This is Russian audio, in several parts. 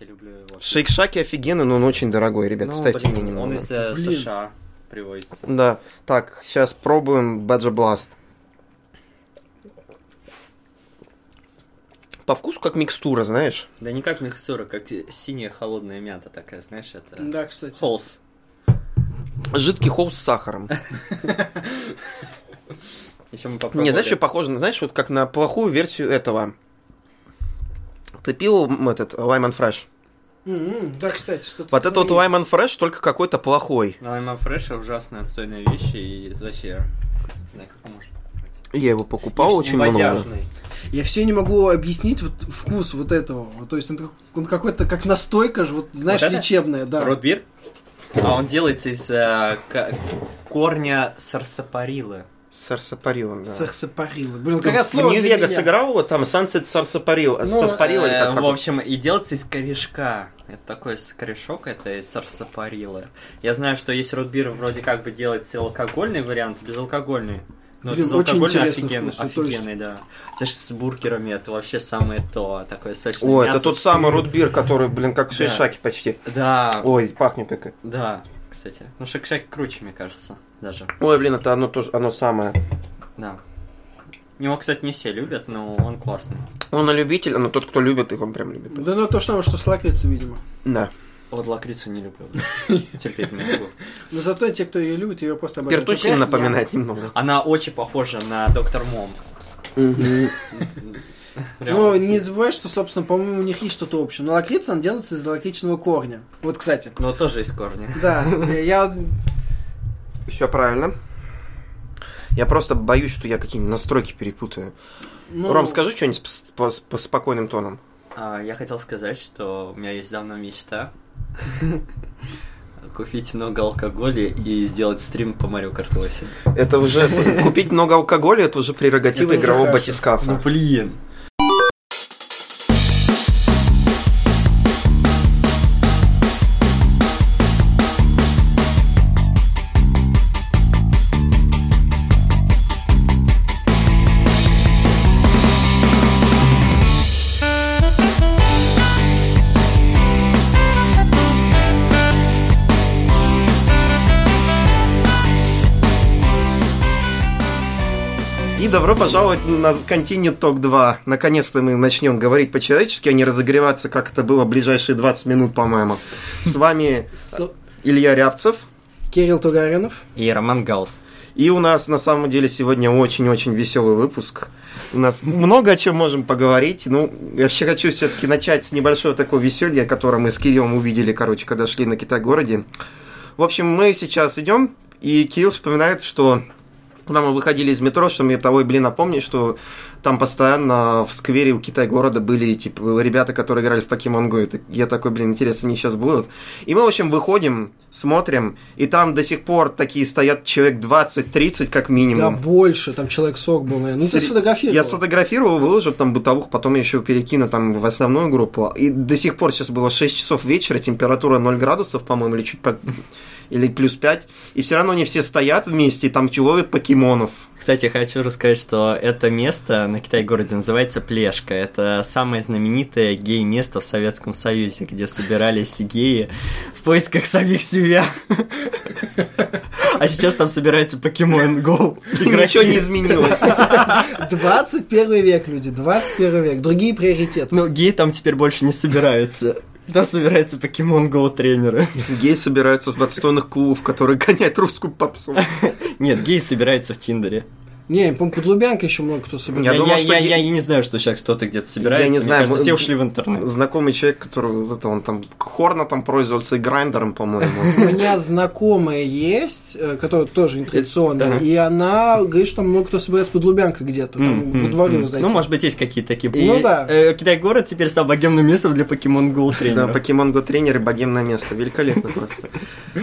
Я люблю его. Шейк-шаки офигенный, но он очень дорогой, ребят, Ну, ставьте блин, мне немного. Он из э, Блин. США привозится. Да, так, сейчас пробуем Badger Blast. По вкусу как микстура, знаешь? Да не как микстура, как синяя холодная мята такая, знаешь, это... Да, кстати. Холс. Жидкий холст с сахаром. Еще мы попробовали. Не, знаешь, что похоже, на- знаешь, вот как на плохую версию этого. Ты пил этот Lyman Fresh? М-м, Да, кстати, что-то. Вот это вот Lyman Fresh, только какой-то плохой. Лайма Фреша ужасная отстойная вещь, и вообще... Не знаю, как он может покупать. Я его покупал очень много. Я все не могу объяснить вот вкус вот этого. То есть он, он какой-то как настойка же, вот знаешь, Вот это? лечебная, да. Ротбир? А он делается из э, к- корня сарсапарилы. Сарсапарил, да. Сарсапарила. Блин, Ты как раз в слово для Нью-Вегас меня. сыграл вот там Sunset Сарсапарил, Ну, Сарсапарил Э, как, в общем, и делается из корешка. Это такой с- корешок, это из сарсапарила. Я знаю, что есть ротбир, вроде как бы делается алкогольный вариант, безалкогольный. Но Блин, очень безалкогольный интересный офиген- вкус, то есть- офигенный, да. Знаешь, с бургерами это вообще самое то. Такое сочное О, мясо, это тот самый рутбир, который, блин, как в Да. шейшаке почти. Да, Ой, пахнет как... да, кстати. Ну, шек-шек круче, мне кажется, даже. Ой, блин, это оно тоже, оно самое. Да. Его, кстати, не все любят, но он классный. Он на любителя, но тот, кто любит их, он прям любит. Да ну то же самое, что с лакрицей, видимо. Да. Вот лакрицу не люблю. Терпеть не могу. Но зато те, кто ее любит, ее просто обожают. Пертусин напоминает немного. Она очень похожа на Доктор Мом. Но не забывай, что, собственно, по-моему, у них есть что-то общее. Но лакрица, она делается из лакричного корня. Вот, кстати. Но тоже из корня. Да, я Все правильно. Я просто боюсь, что я какие-нибудь настройки перепутаю. ну, Ром, скажи что-нибудь по, по спокойным тоном. А, я хотел сказать, что у меня есть давно мечта купить много алкоголя и сделать стрим по Марио Карт 8. Это уже купить много алкоголя, это уже прерогатива Это игрового батискафа. Ну блин. И добро пожаловать на Continue Talk 2. Наконец-то мы начнем говорить по-человечески, а не разогреваться, как это было ближайшие 20 минут, по-моему. С вами Илья Рябцев. Кирилл Тугаринов. И Роман Галс. И у нас на самом деле сегодня очень-очень веселый выпуск. У нас много о чем можем поговорить. Ну, я вообще хочу все-таки начать с небольшого такого веселья, которое мы с Кириллом увидели, короче, когда шли на Китай-городе. В общем, мы сейчас идем, и Кирилл вспоминает, что когда мы выходили из метро, что мне того и, блин, напомнить, что там постоянно в сквере у Китай-города были, типа, ребята, которые играли в Pokemon Go. Это- Я такой, блин, интересно, они сейчас будут. И мы, в общем, выходим, смотрим, и там до сих пор такие стоят человек 20-30 как Да минимум. больше, там человек-сок был, наверное. Ну, ты Сери- сфотографировал. Я сфотографировал, выложил там бытовух, потом я еще перекину там в основную группу. И до сих пор сейчас было 6 часов вечера, температура 0 градусов, по-моему, или чуть по... или плюс 5. И все равно они все стоят вместе и там ловят покемонов. Кстати, хочу рассказать, что это место на Китай-городе называется Плешка. Это самое знаменитое гей-место в Советском Союзе, где собирались геи в поисках самих себя. А сейчас там собирается Pokemon Go. Ничего не изменилось. 21 век, люди, 21 век. Другие приоритеты. Ну, геи там теперь больше не собираются. Там собираются Pokemon Go тренеры. Гей собираются в отстойных клубов, которые гоняют русскую попсу. Нет, геи собираются в Тиндере. Не, я помню, под Лубянкой еще много кто Я собирает. Я, думал, я- что я- я не знаю, что сейчас кто-то где-то собирается. Я не Мне знаю, кажется, мы- все ушли в интернет. Знакомый человек, который вот это он там хорна там пользовался и грайндером, по-моему. У меня знакомая есть, э, которая тоже нетрадиционная, Ага. и она говорит, что там много кто собирается под Лубянкой где-то, там во дворе. Ну, может быть, есть какие-то такие. Ну да. э, Китай-город теперь стал богемным местом для Pokemon Go Да, тренеров. Покемон Го тренер и богемное место. Великолепно просто.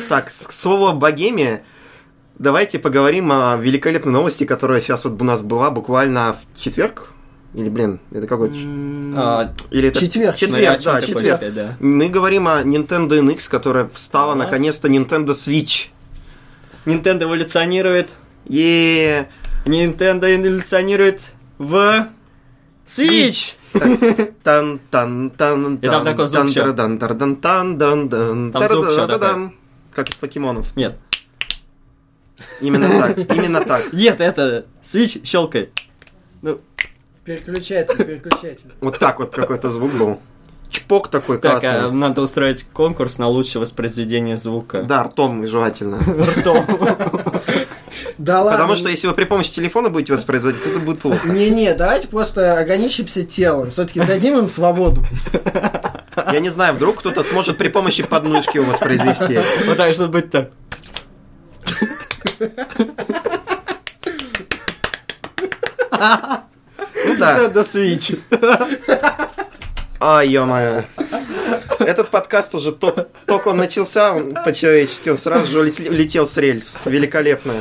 Так, с- к слову о богеме, давайте поговорим о великолепной новости, которая сейчас вот у нас была буквально в четверг. Или, блин, это какой? А, Или это Четверг. Четверг, да, четверг. сказать, да. Мы говорим о Nintendo NX, которая встала наконец-то Nintendo Switch. Nintendo эволюционирует. И Nintendo эволюционирует в Switch. Тан тан тан И там такой звук ещё. дан дан дан тан дан дан Там звук ещё тарадан. Как из покемонов. Нет. Именно так, именно так. Нет, это свич щелкай. Ну, Переключатель, переключатель. Вот так вот какой-то звук был. Чпок такой так, а, классный. надо устроить конкурс на лучшее воспроизведение звука. Да, ртом желательно. Ртом. Да ладно. Потому что если вы при помощи телефона будете воспроизводить, то это будет плохо. Не-не, давайте просто ограничимся телом. Все-таки дадим им свободу. Я не знаю, вдруг кто-то сможет при помощи подмышки его воспроизвести. Вот так, чтобы быть так. Ну да. Надо свич. Ай, ё-моё. Этот подкаст уже то- только он начался, он по-человечески, он сразу же улетел с рельс. Великолепно.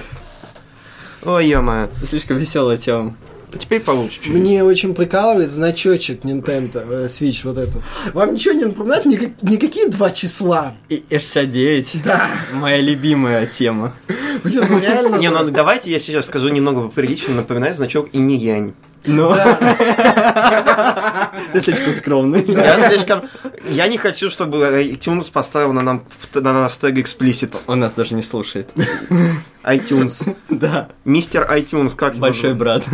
Ой, ё-моё. Слишком веселая тема. Теперь получше чуть. Мне очень прикалывает значочек Nintendo э, Switch вот эту. Вам ничего не напоминает? Никак- никакие два числа? И И69. Да. Моя любимая тема. Блин, ну реально Не, же. ну давайте я сейчас скажу немного поприличнее, напоминает значок и Но... Ты слишком скромный. Я слишком... Я не хочу, чтобы iTunes поставил на, нам, на нас тег explicit. Он нас даже не слушает. iTunes. Да. Мистер iTunes, как его Большой зовут? брат.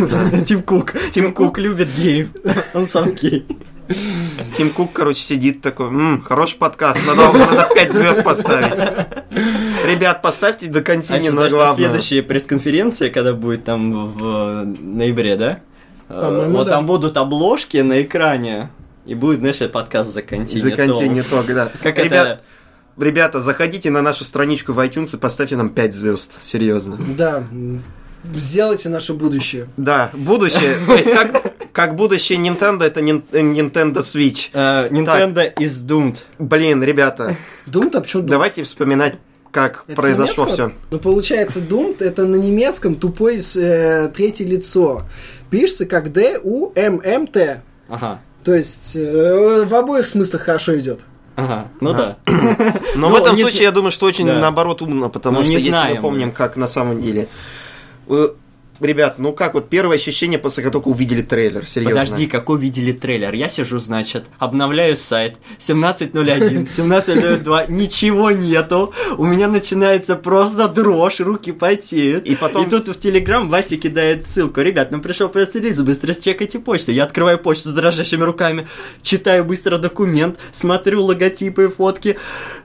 Тим Кук. Тим Кук любит геев. Он сам гей. Тим Кук, короче, сидит такой, «М, хороший подкаст, надо, надо 5 звезд поставить. Ребят, поставьте до А контини еще, на главное. следующей пресс-конференции, когда будет там в ноябре, да? По-моему, Вот да. там будут обложки на экране. И будет, знаешь, подкаст за континент. За контини ток, да. Как Ребят, это... Ребята, заходите на нашу страничку в iTunes и поставьте нам 5 звезд. Серьезно. Да. Сделайте наше будущее. Да, будущее. То есть, как, как будущее Nintendo, это Nintendo Switch. э, Nintendo is doomed. Блин, ребята, Doom-то почему Doom? давайте вспоминать, как Это произошло все. Ну, получается, Doom это на немецком тупое с, э, третье лицо. Пишется как D-U-M-M-T. Ага. То есть э, в обоих смыслах хорошо идет. Ага. Ну да. Но Ну, в этом случае, я думаю, что очень Да. наоборот умно, потому Ну, что не если знаем мы помним, как на самом деле. Ребят, ну как вот первое ощущение после как только увидели трейлер, серьезно. Подожди, какой видели трейлер? Я сижу, значит, обновляю сайт 17.01, 17.02, ничего нету. У меня начинается просто дрожь, руки потеют. И потом- И тут в Телеграм Вася кидает ссылку. Ребят, ну пришел пресс-релиз, быстро чекайте почту. Я открываю почту с дрожащими руками, читаю быстро документ, смотрю логотипы и фотки,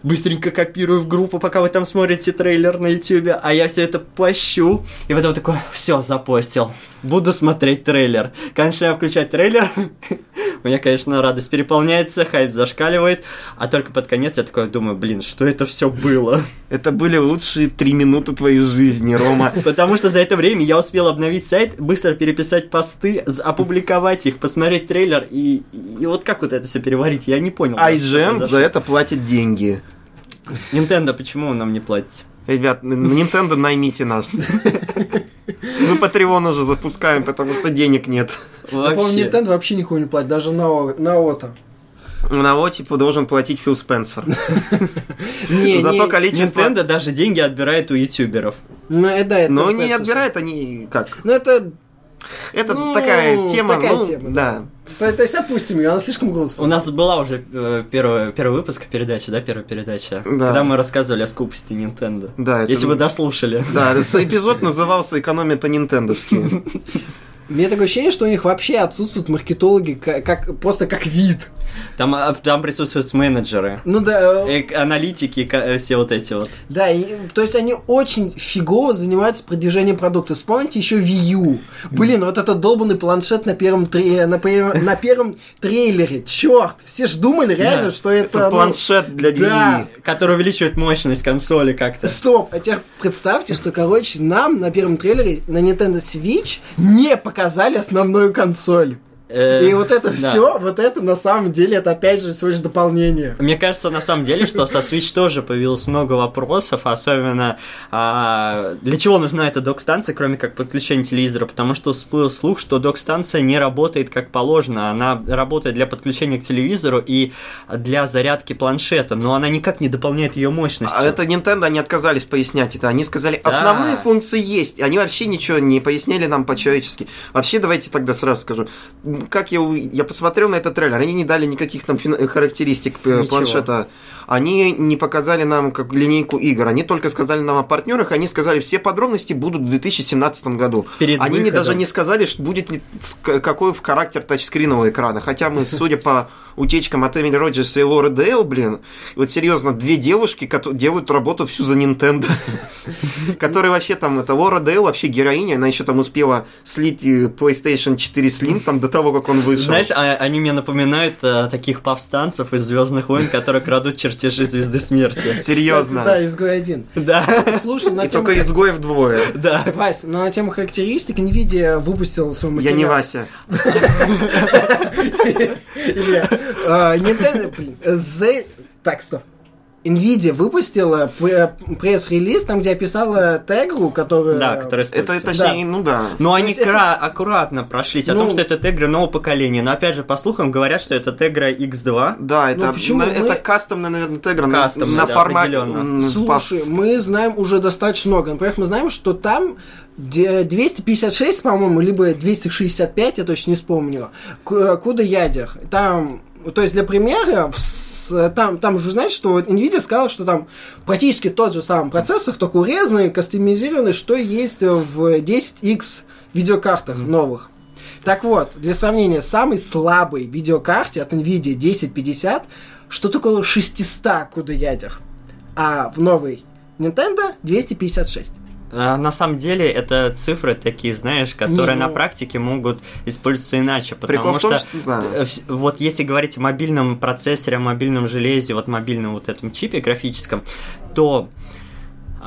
быстренько копирую в группу, пока вы там смотрите трейлер на ютюбе, а я все это пощу. И потом такой, все, запостил. Буду смотреть трейлер. Конечно, я включать трейлер, у меня, конечно, радость переполняется, хайп зашкаливает, а только под конец я такой думаю, блин, что это все было? Это были лучшие три минуты твоей жизни, Рома. Потому что за это время я успел обновить сайт, быстро переписать посты, опубликовать их, посмотреть трейлер, и, и вот как вот это все переварить, я не понял. IGN за это платит деньги. Nintendo, почему вы нам не платите? Ребят, Nintendo наймите нас. Мы Patreon уже запускаем, потому что денег нет. Я помню, Вообще. Nintendo вообще никого не платит, даже на, О- на ОТО. На вот типа должен платить Фил Спенсер. Не, Зато не, количество... Nintendo даже деньги отбирает у ютуберов. ну, э, да, это Но не слышно. отбирают они как. Ну, это, Это Ну, такая тема, такая ну, тема, да. То, то есть опустим ее, она слишком У грустная. нас была уже э, первая, первый выпуск передачи, да, первая передача, Да. когда мы рассказывали о скупости Nintendo. Да, это- Если вы дослушали. Да, эпизод назывался «Экономия по-нинтендовски». Мне такое ощущение, что у них вообще отсутствуют маркетологи как, как- просто как вид. Там, а, там присутствуют менеджеры, Ну да, э, э, аналитики, э, все вот эти вот. да, и- то есть они очень фигово занимаются продвижением продукта. Вспомните еще Wii U. Блин, вот этот долбанный планшет на первом, тре- на, пре- на первом трейлере. Черт, все ж думали реально, Да, что это... Это ну, планшет для да. Wii. Который увеличивает мощность консоли как-то. Стоп, а теперь представьте, что, короче, нам на первом трейлере на Nintendo Switch не показали основную консоль. Э, И вот это все, вот это на самом деле, это опять же всего лишь дополнение. Мне кажется, на самом деле, что со Switch тоже появилось много вопросов, особенно а, для чего нужна эта док-станция, кроме как подключения телевизора, потому что всплыл слух, что док-станция не работает как положено, она работает для подключения к телевизору и для зарядки планшета, но она никак не дополняет ее мощностью. А это Nintendo, они отказались пояснять это. Они сказали, основные функции есть. Они вообще ничего не пояснили нам по-человечески. Вообще, давайте тогда сразу скажу. Как я, я посмотрел на этот трейлер, они не дали никаких там характеристик э, Ничего. планшета. Они не показали нам как линейку игр, они только сказали нам о партнерах, они сказали, все подробности будут в 2017 году. Перед они не даже не сказали, что будет ли какой в характер тачскринового экрана. Хотя мы, судя по утечкам от Эмили Роджерса и Лоры Дейл, блин, вот серьезно, две девушки делают работу всю за Nintendo. Которые вообще там, это Лора Дейл вообще героиня, она еще там успела слить э, PlayStation 4 Slim там до того, как он вышел. Знаешь, а- они мне напоминают э, таких повстанцев из Звездных войн, которые крадут чертежи звезды смерти. Серьезно. Кстати, да, изгой один. Да, Слушай, на тему... только изгоев двое. да. Вась, ну на тему характеристик NVIDIA выпустил свой Я материал. не Вася. Илья. А, Nintendo, блин, Z... Так, стоп. NVIDIA выпустила пр- пресс-релиз, там, где описала Тегру, которая... Да, который Это, используется. точнее, ну да. Но они есть это- кра- аккуратно прошлись о Ну- том, что это Тегра нового поколения. Но опять же, по слухам говорят, что это Тегра X2. Да, это, Ну, почему на- мы- это кастомный, наверное, тегр на, Кастомный, на да, м, Слушай, мы знаем уже достаточно много. Например, мы знаем, что там де- 256, по-моему, либо 265, я точно не вспомню, куда ядер. Там, то есть для примера, там, там же знаете, что Nvidia сказала, что там практически тот же самый процессор, только урезанный, кастомизированный, что есть в 10X видеокартах новых. Так вот, для сравнения, самой слабой видеокарте от NVIDIA 1050 что-то около 600 куда ядер. А в новой Nintendo 256. А, На самом деле, это цифры такие, знаешь, которые Не, на ну- практике могут использоваться иначе. Прикол Потому в том, что, что- да. э, вот если говорить о мобильном процессоре, о мобильном железе, вот мобильном вот этом чипе графическом, то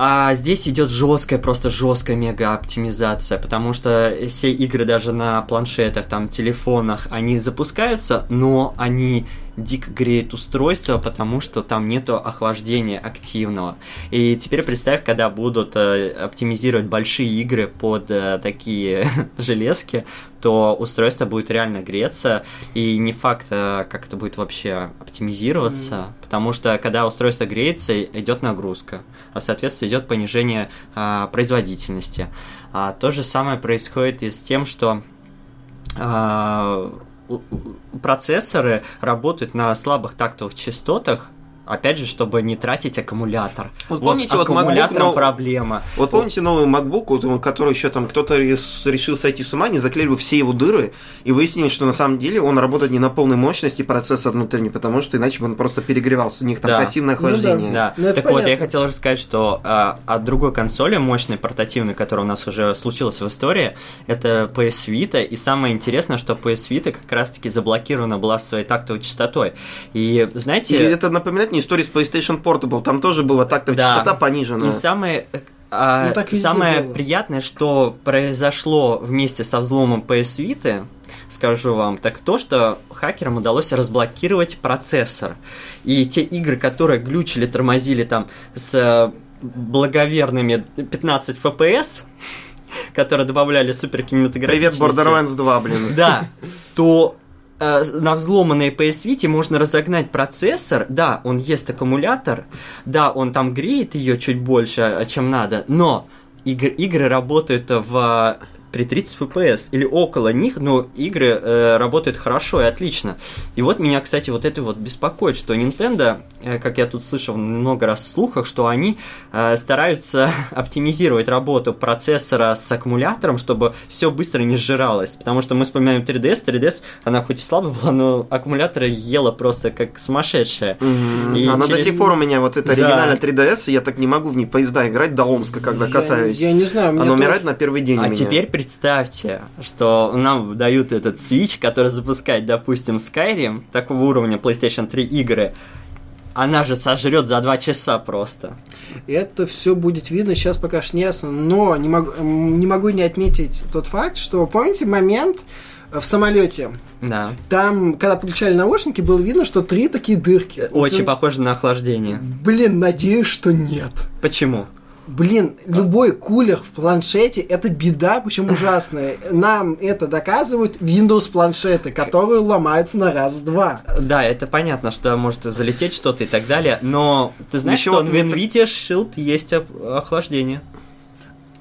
а здесь идет жесткая, просто жесткая мега оптимизация, потому что все игры даже на планшетах, там, телефонах, они запускаются, но они дико греют устройство, потому что там нету охлаждения активного. И теперь представь, когда будут э, оптимизировать большие игры под э, такие железки, то устройство будет реально греться, и не факт, э, как это будет вообще оптимизироваться, потому что когда устройство греется, идет нагрузка, а соответственно идет понижение а, производительности. А, то же самое происходит и с тем, что а, процессоры работают на слабых тактовых частотах, опять же, чтобы не тратить аккумулятор. Вот помните, вот аккумулятором MacBook, проблема. Вот помните новый MacBook, вот, он, который еще там кто-то решил сойти с ума, не заклеили все его дыры, и выяснили, что на самом деле он работает не на полной мощности процессор внутренний, потому что иначе бы он просто перегревался. У них там Да. пассивное Ну да. охлаждение. Да, Ну, это так вот, я понятно. хотел рассказать, что а, от другой консоли, мощной, портативной, которая у нас уже случилась в истории, это PS Vita, и самое интересное, что PS Vita как раз-таки заблокирована была своей тактовой частотой. И, знаете... И это напоминает мне историю с PlayStation Portable, там тоже была тактовая Да. частота понижена. И самое, э, а, Ну, так самое было. приятное, что произошло вместе со взломом PS Vita, скажу вам, так то, что хакерам удалось разблокировать процессор. И те игры, которые глючили, тормозили там с э, благоверными 15 FPS, которые добавляли супер Привет, кинематографичности. Borderlands 2, блин. Да, то э, на взломанной PS Vita можно разогнать процессор, да, он ест аккумулятор, да, он там греет ее чуть больше, э, чем надо, но игр- игры работают в при 30 FPS или около них, но игры э, работают хорошо и отлично. И вот меня, кстати, вот это вот беспокоит, что Nintendo, э, как я тут слышал много раз в слухах, что они э, стараются оптимизировать работу процессора с аккумулятором, чтобы все быстро не сжиралось. Потому что мы вспоминаем 3DS, 3DS, она хоть и слабая была, но аккумуляторы ела просто как сумасшедшая. Мгм. И Она через- до сих пор у меня вот это Да. оригинальная 3DS, и я так не могу в ней поезда играть до Омска, когда Я- катаюсь. Я, не знаю, Она тоже- умирает на первый день у А меня. теперь представьте, что нам дают этот Switch, который запускает, допустим, Skyrim, такого уровня PlayStation 3 игры, она же сожрет за 2 часа просто. Это все будет видно, сейчас пока ж не ясно, но не могу, м, не могу не отметить тот факт, что помните момент в самолете, Да. там, когда подключали наушники, было видно, что три такие дырки. Очень Ну, похоже на охлаждение. Блин, надеюсь, что нет. Почему? Блин, любой кулер в планшете это беда, причем ужасная. Нам это доказывают Windows планшеты, которые ломаются на раз-два. Да, это понятно, что может залететь что-то и так далее, но ты знаешь, Еще что вот в NVIDIA Shield есть охлаждение.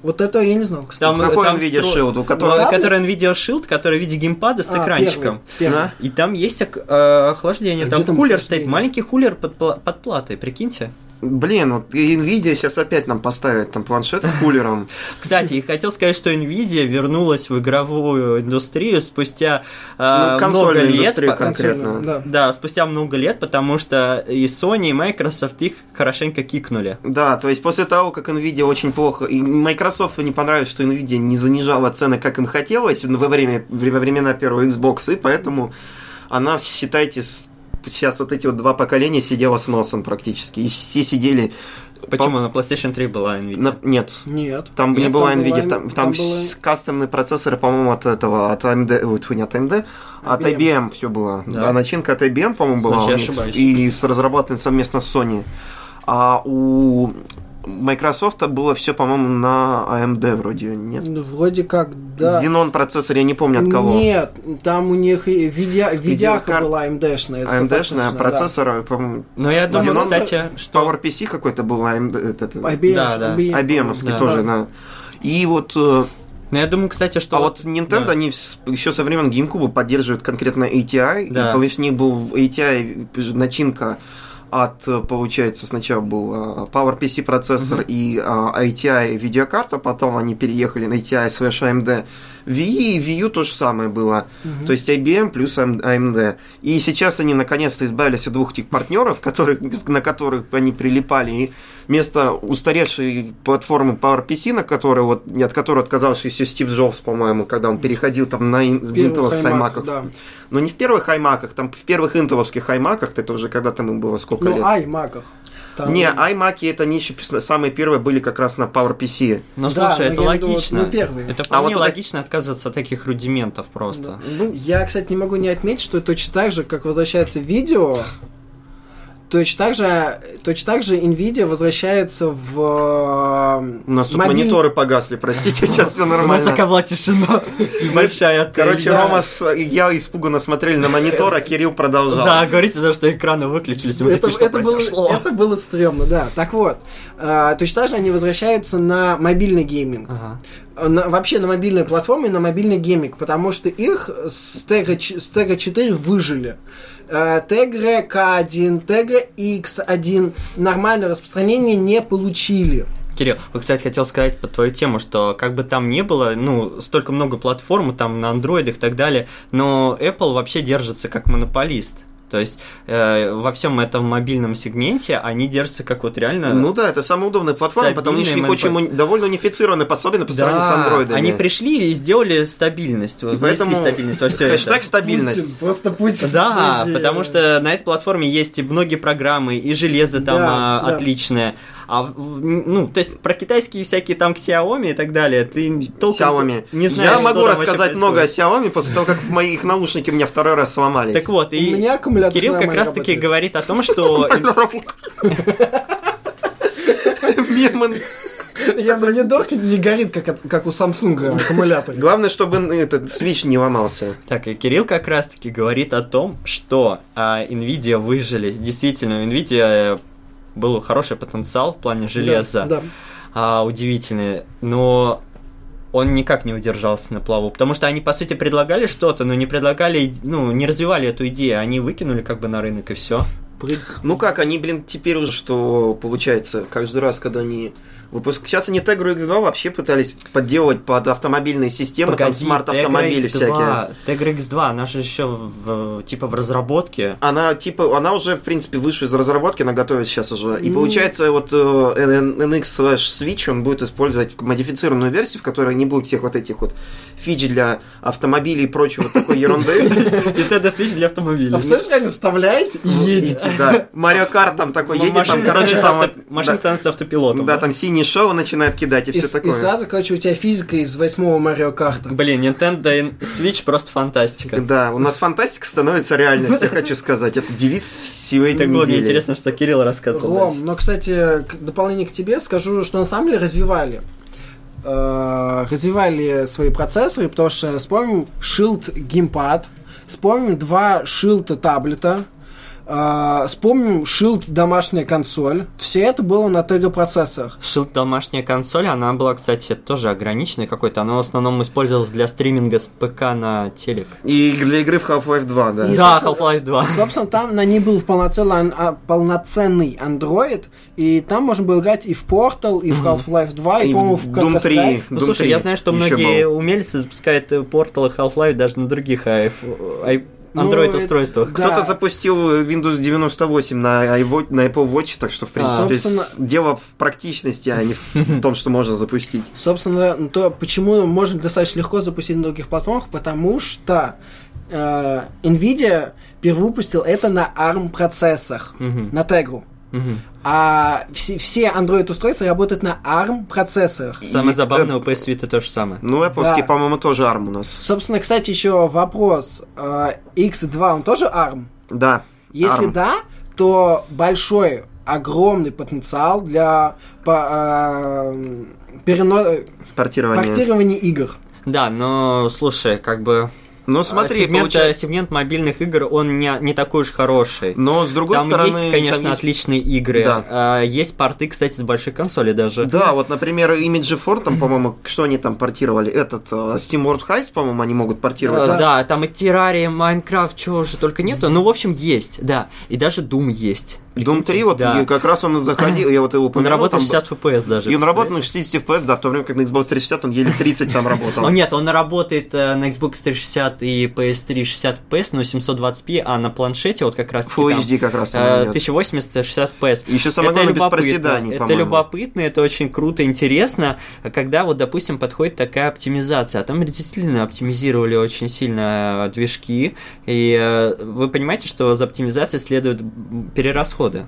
Вот это я не знал, кстати. Там, Какой там NVIDIA встро- Shield? У которого- Ну, который NVIDIA Shield, который в виде геймпада с А, экранчиком. первый, первый. Да? И там есть э, охлаждение, А там там кулер охлаждение? стоит, маленький кулер под, под платой, прикиньте. Блин, вот и Nvidia сейчас опять нам поставит там планшет с кулером. Кстати, и хотел сказать, что Nvidia вернулась в игровую индустрию спустя э, Ну, много консольную лет. конкретно. Да. Да, спустя много лет, потому что и Sony, и Microsoft их хорошенько кикнули. Да, то есть после того, как Nvidia очень плохо, и Microsoft не понравилось, что Nvidia не занижала цены, как им хотелось во время во времена первого Xbox, и поэтому она, считайте, сейчас вот эти вот два поколения сидела с носом практически, и все сидели... Почему? На PlayStation 3 была Nvidia. на- Нет, Нет. там Нет, не была там Nvidia, была- там, там, там с- кастомные процессоры, по-моему, от этого, от AMD, ой, тьфу, не от AMD, от IBM. IBM все было. Да. Да. начинка от IBM, по-моему, была Значит, я ошибаюсь. и с разработанной совместно с Sony. А у Microsoft было все, по-моему, на AMD вроде, нет? Ну, Вроде как, да. Xenon процессор, я не помню от кого. Нет, там у них видя... видяха Видеокарт- была AMD-шная. AMD-шная, да. процессор, по-моему, Но я думаю, Xenon- кстати, что... PowerPC какой-то был, AMD, этот, IBM, Да, да. IBM, IBM-овский Да. тоже, да. И вот э, Но я думаю, кстати, что... А вот Nintendo, Да. они еще со времен GameCube поддерживают конкретно ATI. Да. И, то есть у них был ATI начинка от, э, получается, сначала был э, PowerPC процессор и э, ATI видеокарта, потом они переехали на ATI slash AMD. Wii и Wii U то же самое было. То есть IBM плюс AMD. И сейчас они наконец-то избавились от двух этих партнеров, которые, на которых они прилипали. И вместо устаревшей платформы PowerPC, на которой вот, от которой отказался еще Стив Джобс, по-моему, когда он переходил там на ин- В первых винтовых iMac, саймаках. Да. Но не в первых аймаках, там в первых интовских аймаках, это уже когда там им было сколько Ну, лет. iMac. Там- Не, аймаки это прис- самые первые были как раз на PowerPC. Ну, Да, слушай, но это виду, логично. вот, ну, первые. Это А вполне вот логично отказываться от таких рудиментов просто. Ну, я, кстати, не могу не отметить, что точно так же, как возвращается видео, точно так же, точно так же Nvidia возвращается в э, У нас тут мобиль- мониторы погасли, простите, сейчас все У нас нормально. такая была тишина большая. Короче. Рома с я испуганно смотрели на монитор, а Кирилл продолжал. Да, говорите, за что экраны выключились. Мы Это, такие, что это было, это было стрёмно, да. Так вот, э, точно так же они возвращаются на мобильный гейминг. Ага. На- вообще на мобильной платформе, на мобильный гейминг, потому что их с Tegra, с Tegra 4 выжили. Tegra K1, Tegra X1 нормальное распространение не получили. Кирилл, вот, кстати, хотел сказать по твою тему, что как бы там не было, ну, столько много платформ, там на андроидах и так далее, но Apple вообще держится как монополист. То есть э, во всем этом мобильном сегменте они держатся как вот реально... Ну да, это самая удобная платформа, потому что у них очень уни- довольно унифицированный, особенно по сравнению с андроидами. они пришли и сделали стабильность, вот, И поэтому стабильность во все хэштаг это. стабильность. просто Путин. Да, потому что на этой платформе есть и многие программы, и железо там Да, а, да. отличное. А, ну, то есть про китайские всякие там Xiaomi и так далее, ты толком Xiaomi. не знаешь, Я что могу рассказать много о. Xiaomi после того, как мои их наушники у меня второй раз сломались. Так вот, У и меня аккумулятор Кирилл как раз-таки говорит о том, что... Мемон. Я думаю, не дохнет, не горит, как, от- как у Samsung аккумулятор. Главное, чтобы этот Switch не ломался. Так, и Кирилл как раз-таки говорит о том, что а, Nvidia выжили. Действительно, Nvidia э, был хороший потенциал в плане железа. Да, да. а, удивительные, но он никак не удержался на плаву, потому что они, по сути, предлагали что-то, но не предлагали, ну, не развивали эту идею, они выкинули как бы на рынок и все. Ну как, они, блин, теперь уже, что получается, каждый раз, когда они выпуск... Сейчас они Tegra X2 вообще пытались подделать под автомобильные системы, там смарт-автомобили всякие. Tegra X2, она же еще в, типа в разработке. Она типа, она уже в принципе вышла из разработки, она готовит сейчас уже. И М. получается вот э, NX slash Switch он будет использовать модифицированную версию, в которой не будет всех вот этих вот фич для автомобилей и прочей вот такой ерунды. Nintendo Switch для автомобилей. А реально вставляете и едете. Да, Марио Карт там такой едет, там, Машина короче, Машина становится автопилотом. Да, там синий шоу начинает кидать и И, все с- и такое. сразу, короче, у тебя физика из восьмого Марио Карта. Блин, Nintendo Switch просто фантастика. Да, у нас фантастика становится реальностью, хочу сказать. Это девиз сегодня Так вот, мне недели. интересно, что Кирилл рассказывал. Ром, но, кстати, дополнение к тебе скажу, что на самом деле развивали. Э, развивали свои процессоры, потому что вспомним Shield геймпад, вспомним два Shield таблета, А, вспомним Shield домашняя консоль. Все это было на Tegra процессорах. Shield домашняя консоль, она была, кстати, тоже ограниченной какой-то. Она в основном использовалась для стриминга с ПК на телек. И для игры в Half-Life 2, да. И, да, Half-Life 2. Собственно, там на ней был полноценный, а, полноценный Android, и там можно было играть и в Portal, и в Half-Life 2, и, И по-моему, в Doom 3. Counter-Strike. Ну, Doom слушай, 3 я знаю, что многие был. умельцы запускают э, Portal и Half-Life даже на других айф- Ну, Android-устройствах. Да. Кто-то запустил Windows 98 на, iWatch- на Apple Watch, так что, в принципе, А. Собственно- с- дело в практичности, а не в, в том, что можно запустить. Собственно, ну, то почему можно достаточно легко запустить на других платформах, потому что э, Nvidia перевыпустил это на ARM процессах, Мгм. на Tegra. А все, все Android устройства работают на ARM процессорах. Самое И, забавное, у PS Vita то же самое. Ну, Apple, Да. по-моему, тоже ARM у нас. Собственно, кстати, еще вопрос. э, X2, он тоже ARM? Да. Если ARM. да, то большой, огромный потенциал для по- э, перено- Портирование. портирования игр. Да, но слушай, как бы Ну, смотри, сегмент, получается... сегмент мобильных игр, он не, не такой уж хороший. Но, с другой там стороны... есть, конечно, там есть- отличные игры. Да. А, есть порты, кстати, с большой консоли даже. Да, вот, например, Image 4, там, по-моему, что они там портировали? Этот, э, Steam World Heist, по-моему, они могут портировать. Э, да. Да, там и Террария, Майнкрафт, чего же только нету. Ну, в общем, есть, да. И даже Doom есть. Doom 3, Прикиньте, вот, да. как раз он заходил, я вот его Он упомянул. работает там 60 FPS даже. И он работает на представляете? 60 FPS, да, в то время как на Xbox 360 он еле 30 там работал. Ну нет, он работает э, на Xbox 360 и PS3 60 FPS, но 720p, а на планшете вот как раз Full HD как раз он э, идет. 1080 60 FPS. Еще самое главное, без проседаний, Это любопытно, это очень круто, интересно, когда вот, допустим, подходит такая оптимизация. А там действительно оптимизировали очень сильно э, движки, и э, вы понимаете, что за оптимизацией следуют м, перерасходы.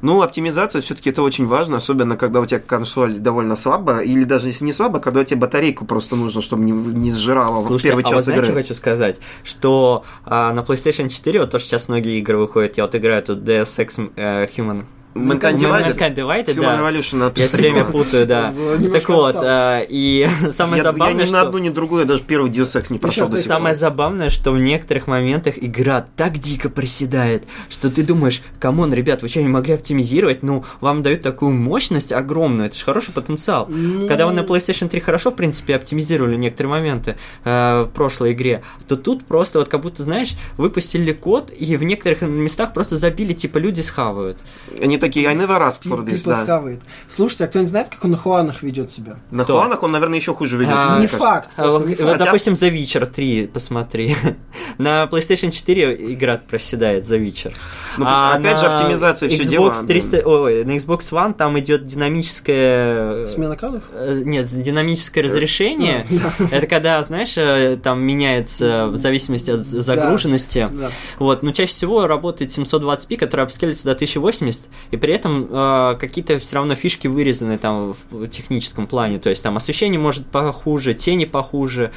Ну, оптимизация все-таки это очень важно, особенно когда у тебя консоль довольно слабая, или даже если не слабая, когда у тебя батарейку просто нужно, чтобы не, не сжирала в Слушайте, первый а вот час знаете, игры. что хочу сказать? Что а, на PlayStation 4, вот тоже сейчас многие игры выходят, я вот играю тут Deus Ex э, Human... Mankind Divided? Mankind Divided, Human да. Revolution Я все время путаю, да. Так вот, а, и самое я, я забавное, ни на что... одну, ни другую, я даже первый Deus Ex не прошел до. Самое забавное, что в некоторых моментах игра так дико проседает, что ты думаешь, come on, ребят, вы что, не могли оптимизировать? Ну, вам дают такую мощность огромную, это же хороший потенциал. Ну, Когда вы на PlayStation 3 хорошо, в принципе, оптимизировали некоторые моменты э, в прошлой игре, то тут просто вот как будто, знаешь, выпустили код, и в некоторых местах просто забили, типа, люди схавают. Они такие, I never asked for People да. схавает. Слушайте, а кто-нибудь знает, как он на Хуанах ведет себя? На Кто? Хуанах он, наверное, еще хуже ведет. А, не факт. А, не вот, факт. допустим, The Witcher 3 посмотри. на PlayStation 4 игра проседает The Witcher. Ну, А опять же, на оптимизация все Xbox дело. 300, ой, на Xbox One там идет динамическое... Смена кадров? э, Нет, динамическое разрешение. Это когда, знаешь, э, там меняется в зависимости от загруженности. Да. Вот, но чаще всего работает 720p, который апскейлится до 1080, и при этом э, какие-то все равно фишки вырезаны там в техническом плане, то есть там освещение может похуже, тени похуже,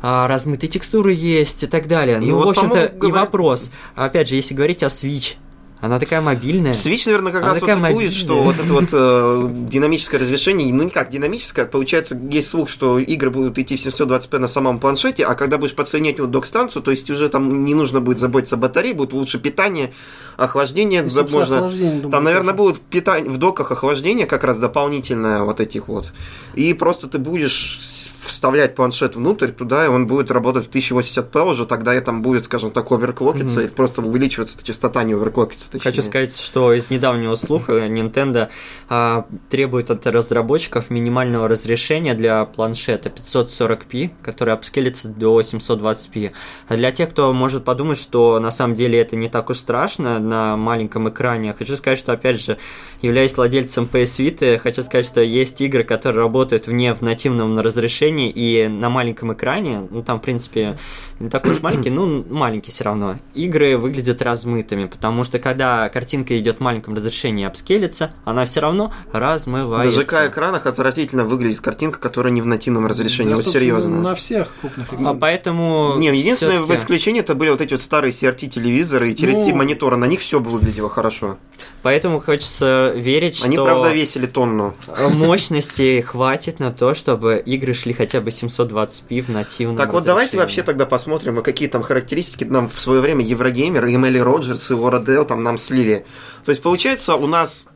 а, размытые текстуры есть и так далее. И ну, вот, в общем-то, и говорят- вопрос. Опять же, если говорить о Switch, она такая мобильная. Switch, наверное, как Она раз вот и будет, мобильная. что вот это вот э, динамическое разрешение, ну никак динамическое, получается, есть слух, что игры будут идти в 720p на самом планшете, а когда будешь подсоединять вот док-станцию, то есть уже там не нужно будет заботиться о батарее, будет лучше питание, охлаждение, И, можно... охлаждение, думаю, Там, наверное, тоже. будет питание, в доках охлаждение как раз дополнительное вот этих вот. И просто ты будешь вставлять планшет внутрь туда, и он будет работать в 1080p уже, тогда и там будет, скажем так, оверклокиться, или просто увеличиваться частота, не точнее. Хочу сказать, что из недавнего слуха Nintendo а, требует от разработчиков минимального разрешения для планшета 540p, который апскелится до 720p. А для тех, кто может подумать, что на самом деле это не так уж страшно на маленьком экране, хочу сказать, что, опять же, являясь владельцем PS Vita, хочу сказать, что есть игры, которые работают вне в нативном разрешении и на маленьком экране, ну там, в принципе, не такой уж маленький, ну маленький все равно. Игры выглядят размытыми, потому что когда когда картинка идет в маленьком разрешении и апскейлится, она все равно размывается. На ЖК-экранах отвратительно выглядит картинка, которая не в нативном разрешении, Да, вот серьезно. На всех крупных А экранах. поэтому... Не, единственное всё-таки- исключение это были вот эти вот старые CRT-телевизоры и TRT Ну. мониторы, на них все выглядело хорошо. Поэтому хочется верить, Они, что правда, весили тонну. мощности хватит на то, чтобы игры шли хотя бы 720p в нативном Так вот, давайте вообще тогда посмотрим, а какие там характеристики нам в свое время Еврогеймер, и Эмили Роджерс и Лора Дел там нам слили. То есть, получается, у нас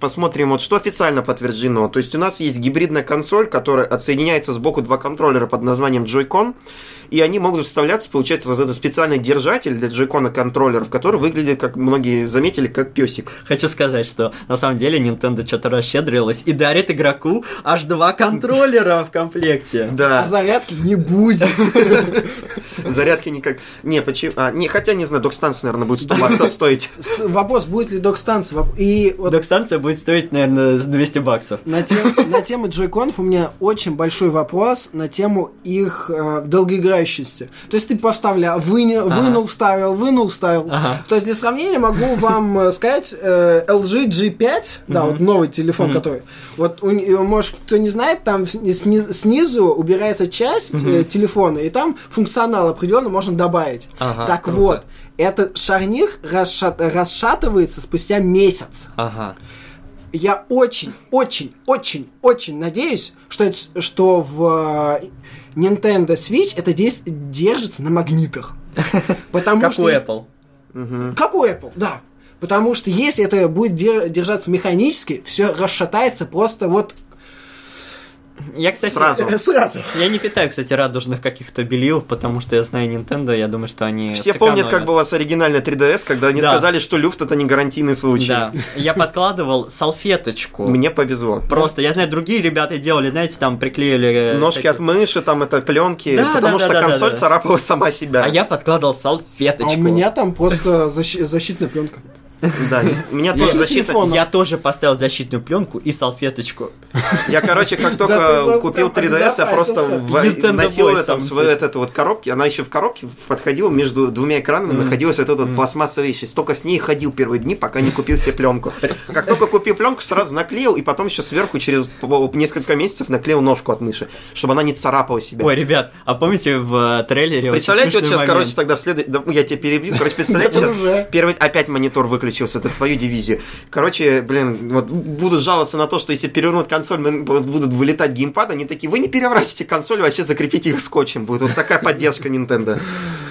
посмотрим, вот что официально подтверждено. То есть у нас есть гибридная консоль, которая отсоединяется сбоку два контроллера под названием Joy-Con, и они могут вставляться, получается, вот этот специальный держатель для Joy-Con контроллеров, который выглядит, как многие заметили, как песик. Хочу сказать, что на самом деле Nintendo что-то расщедрилась и дарит игроку аж два контроллера в комплекте. Да. А зарядки не будет. Зарядки никак... Не, почему... А, не, хотя, не знаю, док-станция, наверное, будет 100 баксов стоить. Вопрос, будет ли док-станция. И вот Док-станция будет стоить, наверное, с 200 баксов. на, тем- на тему джойконов у меня очень большой вопрос на тему их э, долгоиграющести. То есть ты поставлял, выня- Ага. вынул, вставил, вынул, вставил. Ага. То есть для сравнения могу вам э, сказать э, LG G5, да, вот новый телефон, который. Вот не- может, кто не знает, там сни- снизу убирается часть э, телефона, и там функционал определенно можно добавить. Так вот, этот шарник расшат- расшатывается спустя месяц. Ага. Я очень, очень, очень, очень надеюсь, что, это- что в э, Nintendo Switch это дес- держится на магнитах. Потому Как что у Apple. Как у Apple, да. Потому что если это будет дер- держаться механически, все расшатается просто вот Я, кстати, Сразу. сразу. Я не питаю, кстати, радужных каких-то белил, потому что я знаю Nintendo, я думаю, что они Все помнят, как сэкономят. была с оригинальной 3DS, когда они Да. сказали, что люфт это не гарантийный случай. Да. Я подкладывал салфеточку. Мне повезло. Просто, я знаю, другие ребята делали, знаете, там приклеили... Ножки всякие- от мыши, там это пленки, Да, потому да, что да, консоль да, да. царапала сама себя. А я подкладывал А салфеточку. у меня там просто защи- защитная пленка. Да, меня Я- тоже защита. Я тоже поставил защитную пленку и салфеточку. Я, короче, как только купил прям 3DS, я просто носил сам в слышит. вот этой вот коробке. Она еще в коробке подходила между двумя экранами, находилась эта вот пластмассовая вещь. Столько с ней ходил первые дни, пока не купил себе пленку. Как только купил пленку, сразу наклеил, и потом еще сверху через несколько месяцев наклеил ножку от мыши, чтобы она не царапала себя. Ой, ребят, а помните в э, трейлере Представляете, вот сейчас, короче, тогда в след... да, я тебя перебью. Короче, представляете, сейчас первый опять монитор выключился, это твою дивизию. Короче, блин, вот буду жаловаться на то, что если перевернуть консоль, будут вылетать геймпады, они такие, вы не переворачивайте консоль, вообще закрепите их скотчем. Будет вот такая поддержка Nintendo.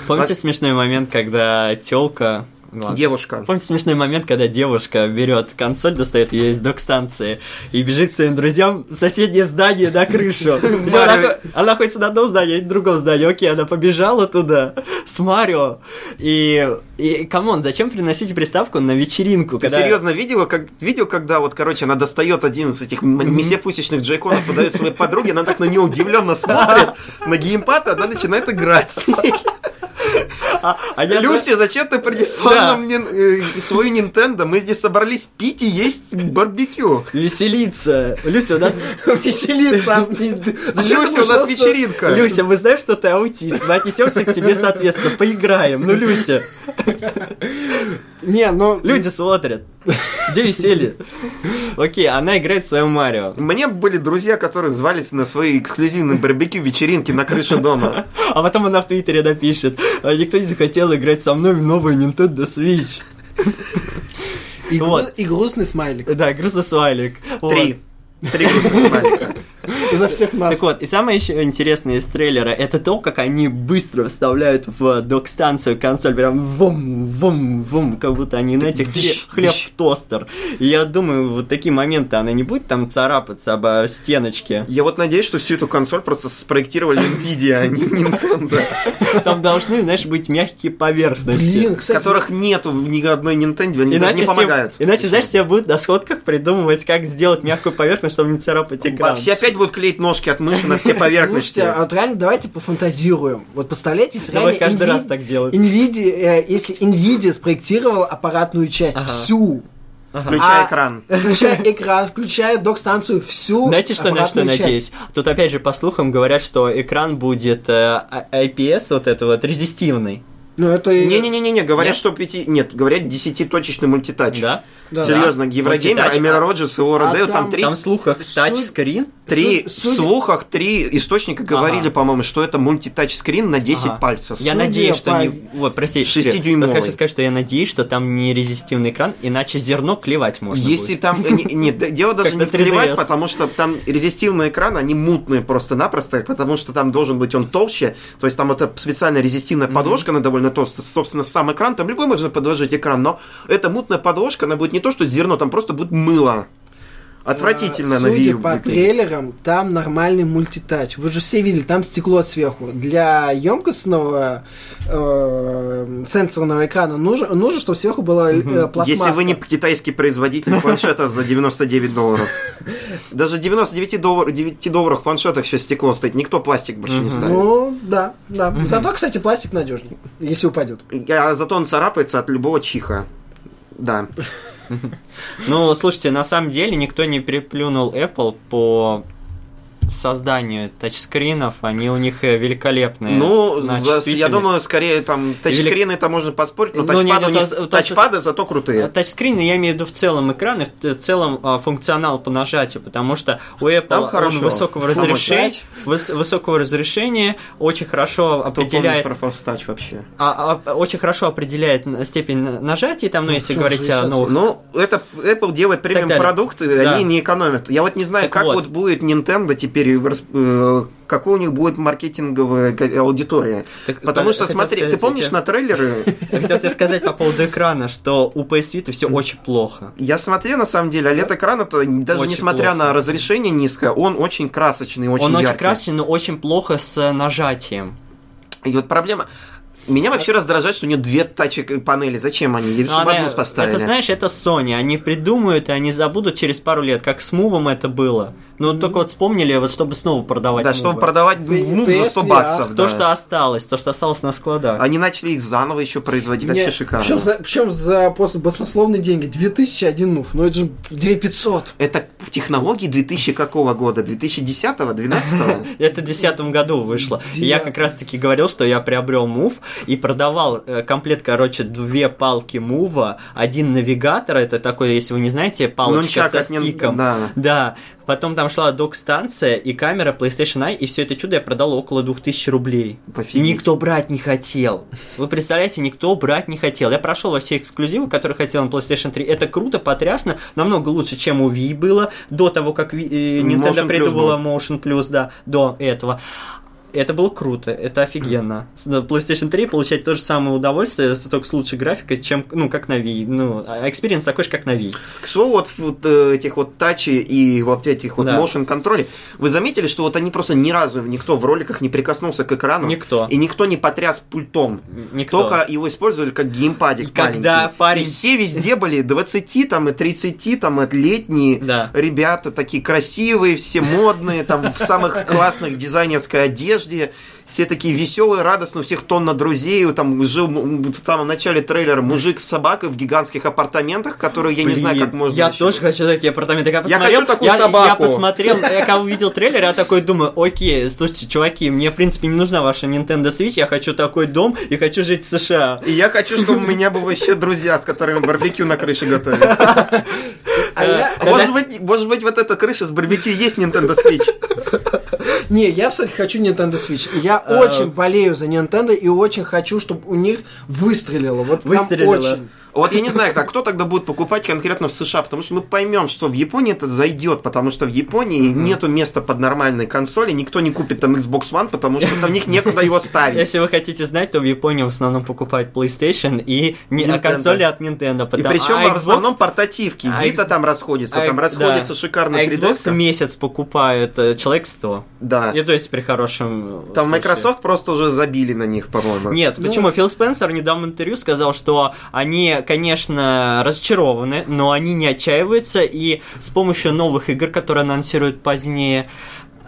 Помните смешной момент, когда телка... Девушка. Помните смешной момент, когда девушка берет консоль, достает ее из док-станции и бежит к своим друзьям в соседнее здание на крышу. Она, находится на одном здании, а в другом здании. Окей, она побежала туда с Марио. И, и come on, зачем приносить приставку на вечеринку? Ты серьезно видела, как, видел, когда вот, короче, она достает один из этих мусипусечных Joy-Con ов, подает своей подруге, она так на нее удивленно смотрит, на геймпад, она начинает играть с ней. А, а я- Люси, зачем ты принесла Да. нам э, свою Nintendo? Мы здесь собрались пить и есть барбекю. Веселиться. Люся, у нас... Веселиться. а не- Зачем Люся, у нас вечеринка. Люся, мы знаем, что ты аутист. Мы отнесемся к тебе соответственно. Поиграем. Ну, Люся. Не, ну... Люди смотрят. Где веселье? Окей, она играет в своем Марио. Меня были друзья, которые звались на свои эксклюзивные барбекю вечеринки на крыше дома. А потом она в Твиттере напишет. «А Никто не захотел играть со мной в новую Nintendo Switch. И, гру- Вот. и грустный смайлик. Да, грустно свалик. Вот. Три. Три грустных смайлика. За всех нас. Так вот, и самое еще интересное из трейлера, это то, как они быстро вставляют в док-станцию консоль, прям вум, вум, вум, как будто они, знаете, хле- хлеб в тостер. И я думаю, вот такие моменты, она не будет там царапаться об э, стеночке. Я вот надеюсь, что всю эту консоль просто спроектировали Nvidia, а не Nintendo. Там должны, знаешь, быть мягкие поверхности. Блин, кстати, Которых нету в ни одной Nintendo, они Иначе, не помогают. иначе, знаешь, все будут на сходках придумывать, как сделать мягкую поверхность, чтобы не царапать экран. Все опять будут клеить ножки от мыши на все поверхности. Слушайте, а вот реально давайте пофантазируем. Вот представляете, если Давай реально каждый Nvidia- раз так делают. Nvidia, э, если Nvidia спроектировала аппаратную часть, Ага. всю, Включая А, экран. включая экран, включая док-станцию, всю Знаете, что, на что часть. надеюсь? Тут, опять же, по слухам говорят, что экран будет э, а- IPS, вот это вот, резистивный. Ну, это и... Не-не-не-не, говорят, Нет? что пяти... Нет, говорят, десятиточечный мультитач. Да? Да. Серьезно, Еврогеймер, Мультитач, Амира Роджерс и Лора а Дейл, там там- три Там в слухах тачскрин. Три Су- в судя- слухах, три источника говорили, Ага. по-моему, что это мультитачскрин на 10 Ага. пальцев. Я Судя надеюсь, что по- не... Вот, прости, Шестидюймовый. я хочу сказать, что я надеюсь, что там не резистивный экран, иначе зерно клевать можно Если будет. там... не- Нет, дело даже не на в клевать, 3DS. потому что там резистивный экран, они мутные просто-напросто, потому что там должен быть он толще, то есть там это специальная резистивная подложка, она довольно толстая, собственно, сам экран, там любой можно подложить экран, но эта мутная подложка, она будет не то, что зерно, там просто будет мыло. Отвратительно А, на Судя по выглядит. трейлерам, там нормальный мультитач. Вы же все видели, там стекло сверху. Для емкостного э, сенсорного экрана нужно, нужно чтобы сверху была э, пластмасска. Если вы не китайский производитель планшетов за 99 долларов. Даже 99 долларов, 9 долларов в планшетах сейчас стекло стоит. Никто пластик больше не ставит. Ну, да, да. Зато, кстати, пластик надежнее, если упадет. А зато он царапается от любого чиха. Да. Ну, слушайте, на самом деле никто не переплюнул Apple по созданию тачскринов, они у них э, великолепные. Ну, за- я думаю, скорее там тачскрины это можно поспорить, но Ну, тачпады, нет, у них- то- то- тачпады зато крутые. А Тачскрины я имею в виду в целом экраны, в в целом а, функционал по нажатию, потому что у Apple Там он высокого разрешения, выс- высокого разрешения, очень хорошо Кто определяет, про Touch вообще? а- а- очень хорошо определяет степень на- нажатия, там, ну, Ну, если говорить о новых Ну, это Apple делает премиум продукты, Да. они не экономят. Я вот не знаю, Так как вот. вот. будет Nintendo теперь, расп- э, какой у них будет маркетинговая аудитория. Так, Потому да, что, смотри, сказать, ты помнишь я- на трейлеры? Я хотел тебе сказать по поводу экрана, что у PS Vita все очень плохо. Я смотрел, на самом деле, OLED-экран, это даже Очень несмотря плохо. на разрешение низкое, он очень красочный, очень Он очень красочный, но очень плохо с нажатием. И вот проблема... Меня вообще раздражает, что у нее две тачи панели. Зачем они? Но чтобы она- одну поставили? Это, знаешь, это Sony. Они придумают, и они забудут через пару лет, как с Мувом это было. Ну, только вот вспомнили, вот чтобы снова продавать да, Мувы. чтобы продавать П- мув за 100 PSVR. баксов. То, да. что осталось, то, что осталось на складах. Они начали их заново еще производить. Вообще шикарно. Причем за, причем за просто баснословные деньги. 2001 мув. Ну это же 2500. Это технологии 2000 какого года? 2010-го? 12-го? Это в 2010 году вышло. Я как раз таки говорил, что я приобрел мув и продавал э, комплект, короче, две палки мува, один навигатор, это такой, если вы не знаете, палочка со стиком. да. Потом там шла док-станция и камера PlayStation Eye, и все это чудо я продал около 2000 рублей. Офигеть. никто брать не хотел. Вы представляете, никто брать не хотел. Я прошел во все эксклюзивы, которые хотел на PlayStation 3. Это круто, потрясно, намного лучше, чем у Wii было, до того, как э, Nintendo Motion придумала. Motion Plus, да, до этого. Это было круто, это офигенно. С на PlayStation 3 получать то же самое удовольствие, только с лучшей графикой, чем, ну, как на Wii. Ну, а experience такой же, как на Wii. К слову, вот, вот, э, этих вот touch и и вот этих вот Да. motion контролей, вы заметили, что вот они просто ни разу никто в роликах не прикоснулся к экрану? Никто. И никто не потряс пультом. Никто. Только его использовали как геймпадик И когда маленький. парень- И все везде были 20 там и 30 там и летние Да. ребята такие красивые, все модные, там в самых классных дизайнерской одежде. Все такие веселые, радостные, у всех тонна друзей. Там жил в самом начале трейлера мужик с собакой в гигантских апартаментах, которые я не знаю, Блин, как можно... Я вообще- тоже хочу такие апартаменты. Я, Я посмотрел, хочу такую я, собаку. Я посмотрел, я когда увидел трейлер, я такой думаю, окей, слушайте, чуваки, мне, в принципе, не нужна ваша Nintendo Switch, я хочу такой дом и хочу жить в США. И я хочу, чтобы у меня были еще друзья, с которыми барбекю на крыше готовят. А я- Может быть, может быть, вот эта крыша с барбекю есть Nintendo Switch? Не, я, кстати, хочу Nintendo Switch. Я Э, очень болею за Nintendo и очень хочу, чтобы у них выстрелило. Вот Выстрелило. очень. Вот я не знаю, так кто тогда будет покупать конкретно в США, потому что мы поймем, что в Японии это зайдет, потому что в Японии нету места под нормальные консоли, никто не купит там Xbox One, потому что там них некуда его ставить. Если вы хотите знать, то в Японии в основном покупают PlayStation и не, а Nintendo. консоли от Nintendo. И потому- причем а в основном портативки. а Vita X- там расходится, а там расходится да. шикарно а 3D. Xbox месяц покупают э, человек 100. Да. И то есть при хорошем... э, Там случае. Microsoft просто уже забили на них, по-моему. Нет, Ну- почему? Фил Спенсер недавно в интервью сказал, что они, конечно, разочарованы, но они не отчаиваются, и с помощью новых игр, которые анонсируют позднее...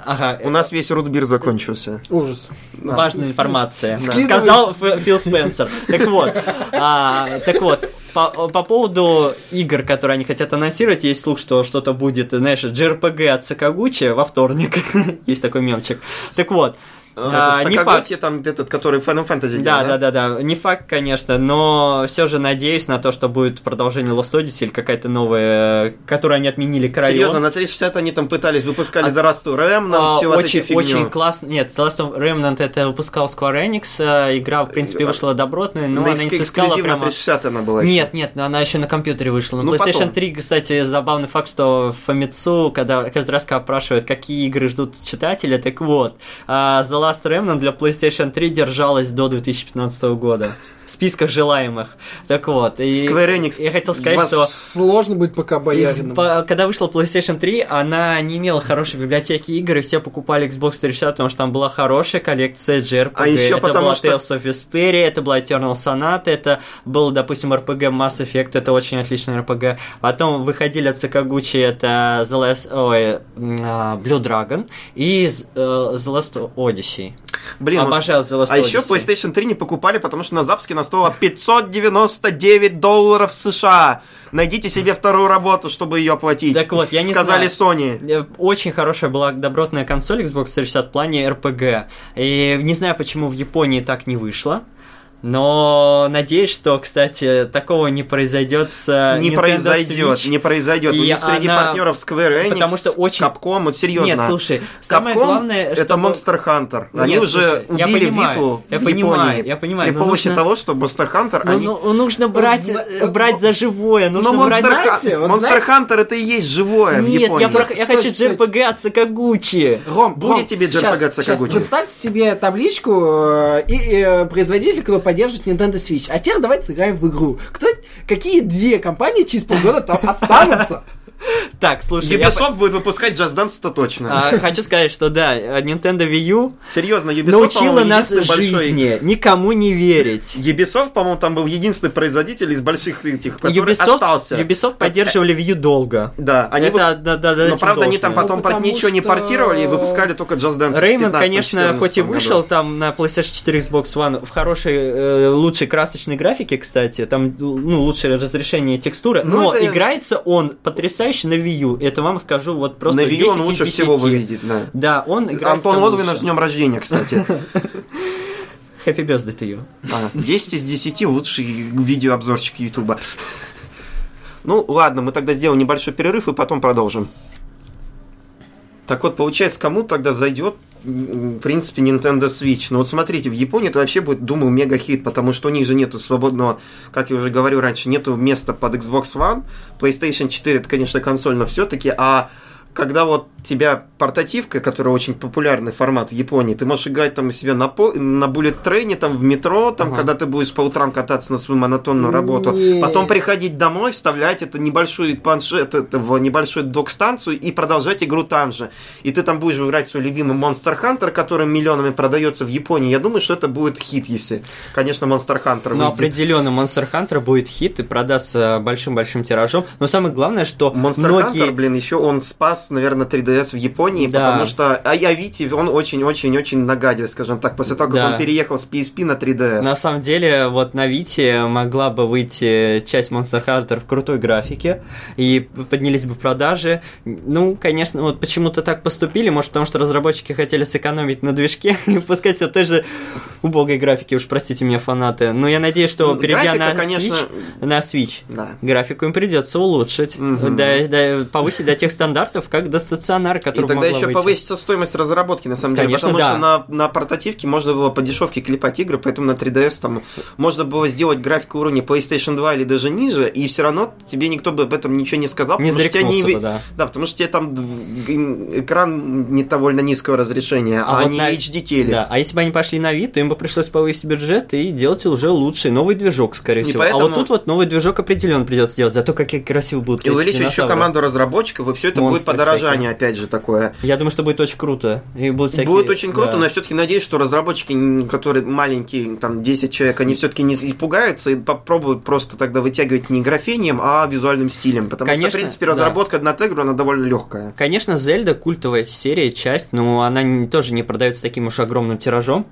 Ага, У нас весь рутбир закончился. Ужас. важная информация. Скидывайте. Сказал Фил Спенсер. Так вот, а, так вот, по, по поводу игр, которые они хотят анонсировать, есть слух, что что-то будет, знаешь, JRPG от Сакагучи во вторник. есть такой мемчик. Так вот, А, Этот не Сакагути, там этот, который Final Fantasy Да, делал, да, да, да. Не факт, конечно, но все же надеюсь на то, что будет продолжение Lost Odyssey или какая-то новая, которую они отменили Королёв. Серьезно, на 360 они там пытались, выпускали А- The Last of Remnant, А, вот очень, фигню. очень классно. Нет, The Last of Remnant это выпускал Square Enix. э, Игра, в принципе, вышла добротная, но На она не сыскала прямо... 360 она была еще. Нет, нет, она еще на компьютере вышла. На Ну, PlayStation потом. 3, кстати, забавный факт, что Famitsu, когда каждый раз, когда опрашивают, какие игры ждут читатели, так вот, а, The Last Remnant для PlayStation 3 держалась до 2015 года. В списках желаемых. Так вот. И Square Enix Я хотел сказать, что Сложно быть пока боярином. по- когда вышла PlayStation 3, она не имела хорошей библиотеки игр, и все покупали Xbox 360, потому что там была хорошая коллекция JRPG. А еще это потому была что- Tales of Vesperia, это была Eternal Sonata, это был, допустим, RPG Mass Effect, это очень отличный RPG. Потом выходили от Сакагучи, это The Last, ой, а, Blue Dragon и э, The Last Odyssey. Блин, вот- Обожаю The Last а еще. PlayStation 3 не покупали, потому что на запуске она стоила 599 долларов США. Найдите себе вторую работу, чтобы ее оплатить. Так вот, я не Сказали знаю. Sony. Э, Очень хорошая была добротная консоль Xbox 360 в плане RPG. И не знаю, почему в Японии так не вышло. Но надеюсь, что, кстати, такого не произойдет с Не Nintendo произойдет, Switch. не произойдет. И У них среди она- партнеров Square Enix, Потому что очень- Capcom, вот серьезно. Нет, слушай, самое Capcom главное, это чтобы- Monster Hunter. Они Нет, уже слушай, я убили понимаю, Виту я в понимаю, Японии. я понимаю, При но помощи нужно- того, что Monster Hunter, Ну, они... ну, нужно брать, зна- э, брать за живое, нужно Но брать Monster, за... знаете, вот Monster знаете- Hunter это и есть живое в Нет, Японии. я, про- я хочу. JRPG от Сакагучи. Ром, Будет Ром, тебе JRPG от. Сакагучи. Представьте себе табличку э, и э, производитель, кто поддерживает Nintendo Switch. А теперь давайте сыграем в игру. Кто, какие две компании через полгода там останутся? Так, слушай, я Ubisoft будет выпускать Just Dance, это точно. А, хочу сказать, что да, Nintendo Wii U Серьезно, Ubisoft, научила нас единственный большой... жизни, никому не верить. Ubisoft, по-моему, там был единственный производитель из больших этих, который Ubisoft, остался. Ubisoft поддерживали Wii U долго. Да, они Это, вы- да, да, да, Но правда, они там потом Ну, под ничего не что- портировали и выпускали только Just Dance. 15-м, конечно, хоть и 14-м вышел году. там на PlayStation 4, Xbox One в хорошей, э, лучшей красочной графике, кстати, там, ну, лучшее разрешение текстуры, Ну, но это- играется он потрясающе на Wii U. Это вам скажу вот просто На Wii 10 U он лучше 10. всего выглядит, да. Да, он играется Антон Логвинов с днем рождения, кстати. Happy birthday to you. А, 10 из 10 лучший видеообзорчик Ютуба. Ну, ладно, мы тогда сделаем небольшой перерыв и потом продолжим. Так вот, получается, кому тогда зайдет, в принципе, Nintendo Switch? Ну вот смотрите, в Японии это вообще будет, думаю, мега-хит, потому что у них же нету свободного, как я уже говорю раньше, нету места под Xbox One. PlayStation 4 это, конечно, консоль, но все-таки, а когда вот тебя портативка, которая очень популярный формат в Японии, ты можешь играть там у себя на, по, на буллет трейне, там в метро, там, Ага. когда ты будешь по утрам кататься на свою монотонную работу, Не. потом приходить домой, вставлять это небольшой планшет это в небольшую док-станцию и продолжать игру там же. И ты там будешь играть свой любимый Monster Hunter, который миллионами продается в Японии. Я думаю, что это будет хит, если, конечно, Monster Hunter Но выйдет. определенно Monster Hunter будет хит и продастся большим-большим тиражом. Но самое главное, что Monster многие... Hunter, блин, еще он спас, наверное, 3DS в Японии, Да. потому что а я Вити, он очень-очень-очень нагадил, скажем так, после того, как Да. он переехал с PSP на 3DS. На самом деле, вот на Вите могла бы выйти часть Monster Hunter в крутой графике, и поднялись бы продажи. Ну, конечно, вот почему-то так поступили, может, потому что разработчики хотели сэкономить на движке и выпускать все той же убогой графики, уж простите меня, фанаты. Но я надеюсь, что Ну, перейдя графика, на конечно, Switch, на Switch, Да. графику им придется улучшить, Мгм. до- до- повысить до тех стандартов, как до стационара, И который тогда могла еще выйти. повысится стоимость разработки, на самом деле. Конечно, потому да. что на, на портативке можно было по дешевке клепать игры, поэтому на 3DS там можно было сделать графику уровня PlayStation 2 или даже ниже, и все равно тебе никто бы об этом ничего не сказал. Не потому что бы, да. Да, потому что тебе там экран не довольно низкого разрешения, а, А вот не на- HD телек. Да, а если бы они пошли на вид, то им бы пришлось повысить бюджет и делать уже лучший новый движок, скорее И всего. поэтому- А вот тут вот новый движок определенно придется сделать. Зато какие красиво будут И увеличить еще команду разработчиков, и все это Монстры будет подорожание, опять же, такое. Я думаю, что будет очень круто. И будут всякие... Будет очень круто, да. но я все-таки надеюсь, что разработчики, которые маленькие, там 10 человек, они все-таки не испугаются и попробуют просто тогда вытягивать не графением, а визуальным стилем. Потому Конечно, что, в принципе, да. разработка над игру, она довольно легкая. Конечно, Зельда культовая серия, часть, но она тоже не продается таким уж огромным тиражом,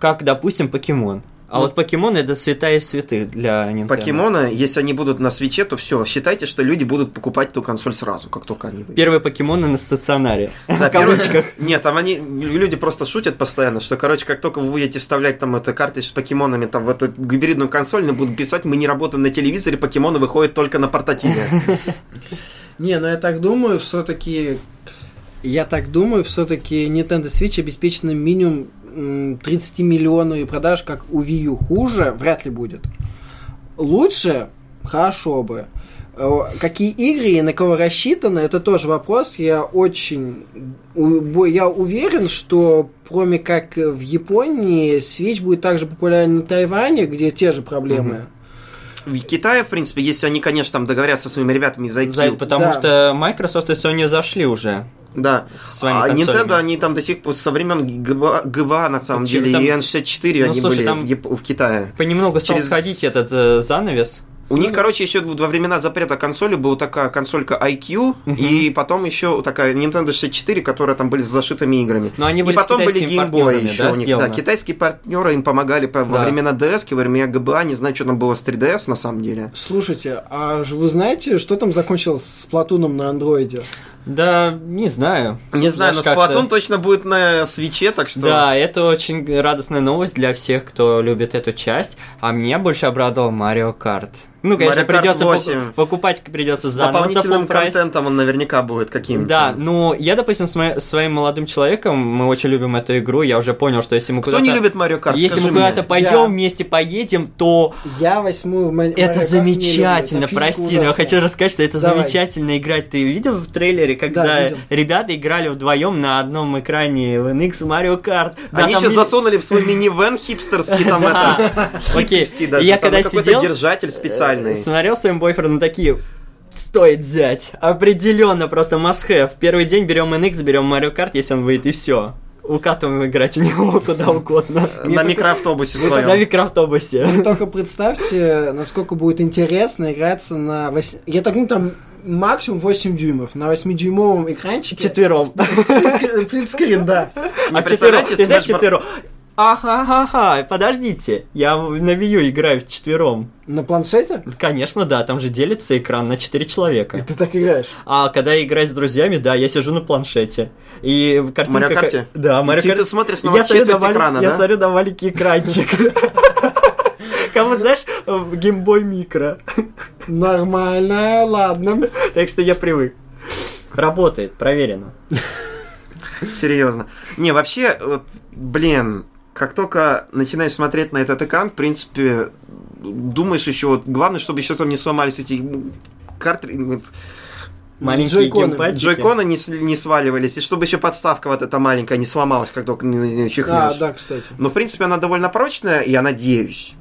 как, допустим, Покемон. А вот покемоны это святая святых для Nintendo. Покемоны, если они будут на свече, то все. Считайте, что люди будут покупать эту консоль сразу, как только они выйдут. Первые покемоны на стационаре. Кавычках. первое- Нет, там они, люди просто шутят постоянно, что, короче, как только вы будете вставлять там это картридж с покемонами там в эту гибридную консоль, они будут писать, мы не работаем на телевизоре, покемоны выходят только на портативе. Не, ну я так думаю, все-таки... Я так думаю, все-таки Nintendo Switch обеспечена минимум м, 30 миллионами продаж, как у Wii U. Хуже вряд ли будет. Лучше? Хорошо бы. Э, Какие игры и на кого рассчитаны, это тоже вопрос. Я очень... Я уверен, что кроме как в Японии, Switch будет также популярен на Тайване, где те же проблемы. В Китае, в принципе, если они, конечно, там договорятся со своими ребятами из IQ, За- Потому Да. что Microsoft и Sony зашли уже да. со своими А консолями. Nintendo, они там до сих пор со времен ГБА, ГБА, на самом деле, там- и N64 Ну, они слушай, были там- в, Яп- в Китае. Понемногу стал Через- сходить этот э, занавес. У них, короче, еще во времена запрета консоли была такая консолька IQ, и потом еще такая Nintendo 64, которая там были с зашитыми играми. Но они и были с потом были Game Boy еще да, у них. сделаны? Да, китайские партнеры им помогали по- во Да. времена DS, во времена GBA, не знаю, что там было с 3DS на самом деле. Слушайте, а вы знаете, что там закончилось с Платуном на андроиде? Да, не знаю. Не знаю, но Splatoon точно будет на свече, так что... Да, это очень радостная новость для всех, кто любит эту часть. А меня больше обрадовал Марио Карт. Ну, конечно, придется 8. поку- покупать придется заново за дополнительным прайс. контентом он наверняка будет каким-то. Да, ну я, допустим, с моим, своим молодым человеком, мы очень любим эту игру, я уже понял, что если мы Кто куда-то... не любит Марио Карт? Если мы куда-то мне. пойдем, Я- вместе поедем, то Я восьмую Ма- Марио это замечательно, прости, но я хочу рассказать, что это Давай. замечательно играть. Ты видел в трейлере, когда Да, видел. ребята играли вдвоем на одном экране в NX Mario Kart? Да, Они там еще ми- засунули в свой минивэн хипстерский там это... Окей, я когда сидел, держатель специальный. э, смотрел своим бойфрендом такие, стоит взять. Определенно, просто must have. Первый день берем NX, берем Mario Kart, если он выйдет, и все. Укатываем играть в него куда угодно. На микроавтобусе На своем. микроавтобусе. Вы только представьте, насколько будет интересно играться на... Я так ну там максимум 8 дюймов. На 8-дюймовом экранчике. Четвером. Сплит- Сплитскрин, да. А в четвером, представляете, ты знаешь четвером? Ага-ха-ха, подождите, я на Wii U играю в четвером. На планшете? Конечно, да, там же делится экран на четыре И человека. ты так играешь. А когда я играю с друзьями, да, я сижу на планшете. И картинка... Марио Карте? Да, Марио ты, Карте. ты смотришь на я смотрю на маленький экранчик. Как вот, знаешь, в геймбой микро. Нормально, ладно. Так что я привык. Работает, проверено. Серьезно. Не, вообще, вот, блин, как только начинаешь смотреть на этот экран, в принципе, думаешь еще, вот, главное, чтобы еще там не сломались эти картриджи, Маленькие Джойконы. геймпадчики. джойконы не, не сваливались, и чтобы еще подставка вот эта маленькая не сломалась, как только не, не чихнешь. А, да, кстати. Но, в принципе, она довольно прочная, я надеюсь.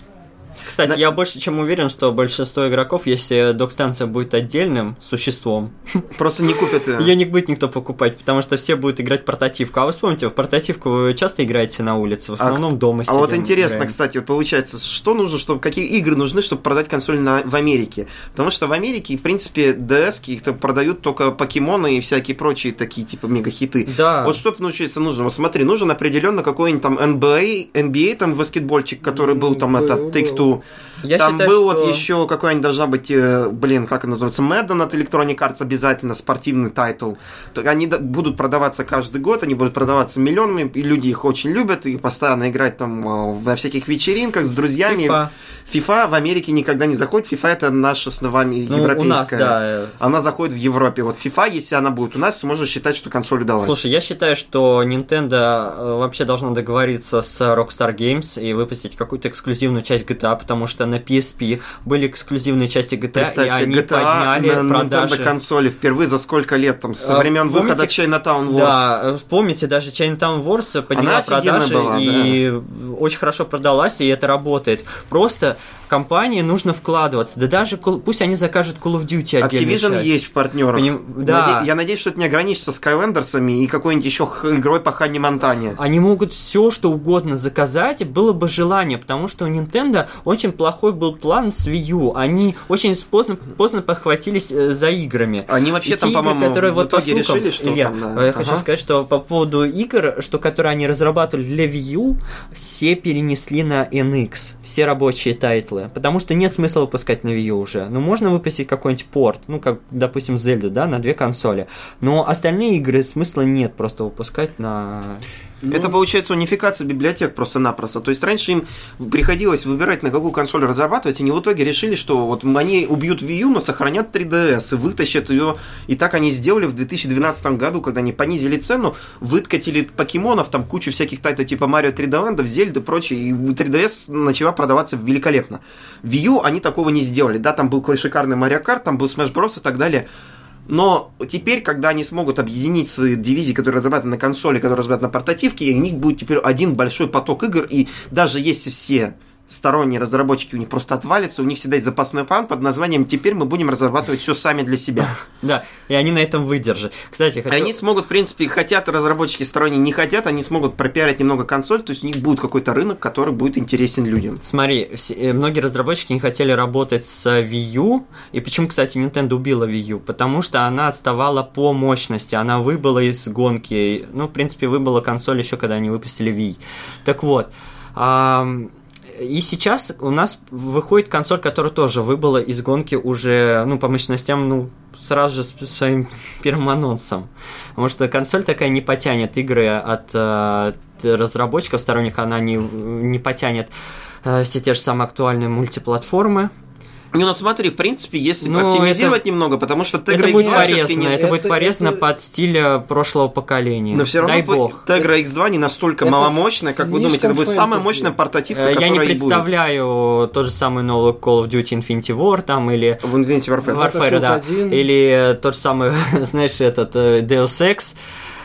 Кстати, Да. я больше чем уверен, что большинство игроков, если док-станция будет отдельным существом, Просто не купят ее. ее не будет никто покупать, потому что все будут играть портативку. А вы вспомните, в портативку вы часто играете на улице, в основном дома А сидим. вот интересно, играем. кстати, вот получается, что нужно, чтобы какие игры нужны, чтобы продать консоль на, в Америке? Потому что в Америке, в принципе, DS их продают только покемоны и всякие прочие такие типа мега-хиты. Да. Вот что научиться нужно? Вот смотри, нужен определенно какой-нибудь там NBA, NBA там баскетбольчик, который был там Был, это был. do Я там считаю, был что- вот еще какая-нибудь должна быть, э, блин, как она называется, Madden от Electronic Arts обязательно, спортивный title. Они будут продаваться каждый год, они будут продаваться миллионами, и люди их очень любят, и постоянно играть там э, во всяких вечеринках с друзьями. FIFA. FIFA в Америке никогда не заходит, FIFA это наша с вами Ну, европейская. у нас, да. Она заходит в Европе. Вот FIFA, если она будет у нас, можно считать, что консоль удалась. Слушай, я считаю, что Nintendo э, вообще должна договориться с Rockstar Games и выпустить какую-то эксклюзивную часть GTA, потому что на PSP были эксклюзивные части GTA, Представь и они GTA подняли на продажи. Nintendo консоли впервые за сколько лет, там, со А, времен выхода помните- Chinatown Wars. Да, помните, даже Chinatown Wars подняла Она продажи была, и очень хорошо продалась, и это работает. Просто компании нужно вкладываться. Да даже пусть они закажут Call of Duty отдельную Activision часть. есть в партнерах. Поним- да. Наде- Я надеюсь, что это не ограничится Skywlanders'ами и какой-нибудь еще игрой по Ханни Монтане. Они могут все, что угодно заказать, было бы желание, потому что у Nintendo очень плохой плохой был план с Wii U. Они очень поздно, поздно подхватились э, за играми. Они вообще И там, по-моему, которые в вот по итоге слухам- решили, что Илья, там, да. э, я Ага. хочу сказать, что по поводу игр, что которые они разрабатывали для Wii U, все перенесли на NX, все рабочие title ы, потому что нет смысла выпускать на Wii U уже. Ну, можно выпустить какой-нибудь порт, ну, как, допустим, Zelda, да, на две консоли, но остальные игры смысла нет просто выпускать на... Ну, Это получается унификация библиотек просто-напросто. То есть раньше им приходилось выбирать, на какую консоль разрабатывать, и они в итоге решили, что вот они убьют Wii U, но сохранят 3DS и вытащат ее. И так они сделали в 2012 году, когда они понизили цену, выкатили покемонов, там кучу всяких title ов типа Mario 3D Land, Зельды и прочее, и 3DS начала продаваться великолепно. Wii U они такого не сделали. Да, там был какой шикарный Mario Kart, там был Smash Bros и так далее. Но теперь, когда они смогут объединить свои дивизии, которые разрабатываны на консоли, которые разрабатываны на портативке, у них будет теперь один большой поток игр, и даже если все сторонние разработчики у них просто отвалятся, у них всегда есть запасной план под названием «Теперь мы будем разрабатывать все сами для себя». Да, и они на этом выдержат. Кстати, хочу... Они смогут, в принципе, хотят разработчики сторонние, не хотят, они смогут пропиарить немного консоль, то есть у них будет какой-то рынок, который будет интересен людям. Смотри, все- э, многие разработчики не хотели работать с Wii U, и почему, кстати, Nintendo убила Wii U? Потому что она отставала по мощности, она выбыла из гонки, ну, в принципе, выбыла консоль еще, когда они выпустили Wii. Так вот, ам, и сейчас у нас выходит консоль, которая тоже выбыла из гонки уже, ну, по мощностям, ну, сразу же с своим первым анонсом. Потому что консоль такая не потянет игры от э, т- разработчиков сторонних, она не, не потянет э, все те же самые актуальные мультиплатформы. Не, ну смотри, в принципе, если Ну, оптимизировать немного, потому что это Tegra будет X2 всё-таки порезано, не- это, будет это- порезано это- под стиль э, прошлого поколения. Но все равно Дай бог. Tegra X2 не настолько Это маломощная, как вы думаете, это будет самая мощная портативка, Э, Я не и будет. представляю тот же самый новый Call of Duty Infinity War там или В Infinity Warfare. Warfare, Battlefield да. 1. Или тот же самый, знаешь, этот э, Deus Ex.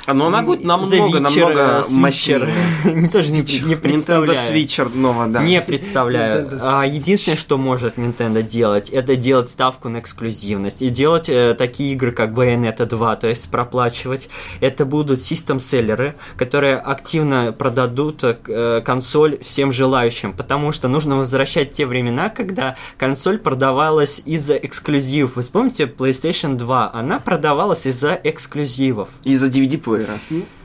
А, Но она будет намного, намного э, мощнее. Тоже не, не Nintendo представляю. Switcher нового, да. Не представляю. Nintendo А, единственное, что может Nintendo делать, это делать ставку на эксклюзивность. И делать э, такие игры, как Bayonetta 2, то есть проплачивать. Это будут систем-селлеры, которые активно продадут э, консоль всем желающим. Потому что нужно возвращать те времена, когда консоль продавалась из-за эксклюзивов. Вы вспомните PlayStation 2? Она продавалась из-за эксклюзивов. Из-за DVD-плеера.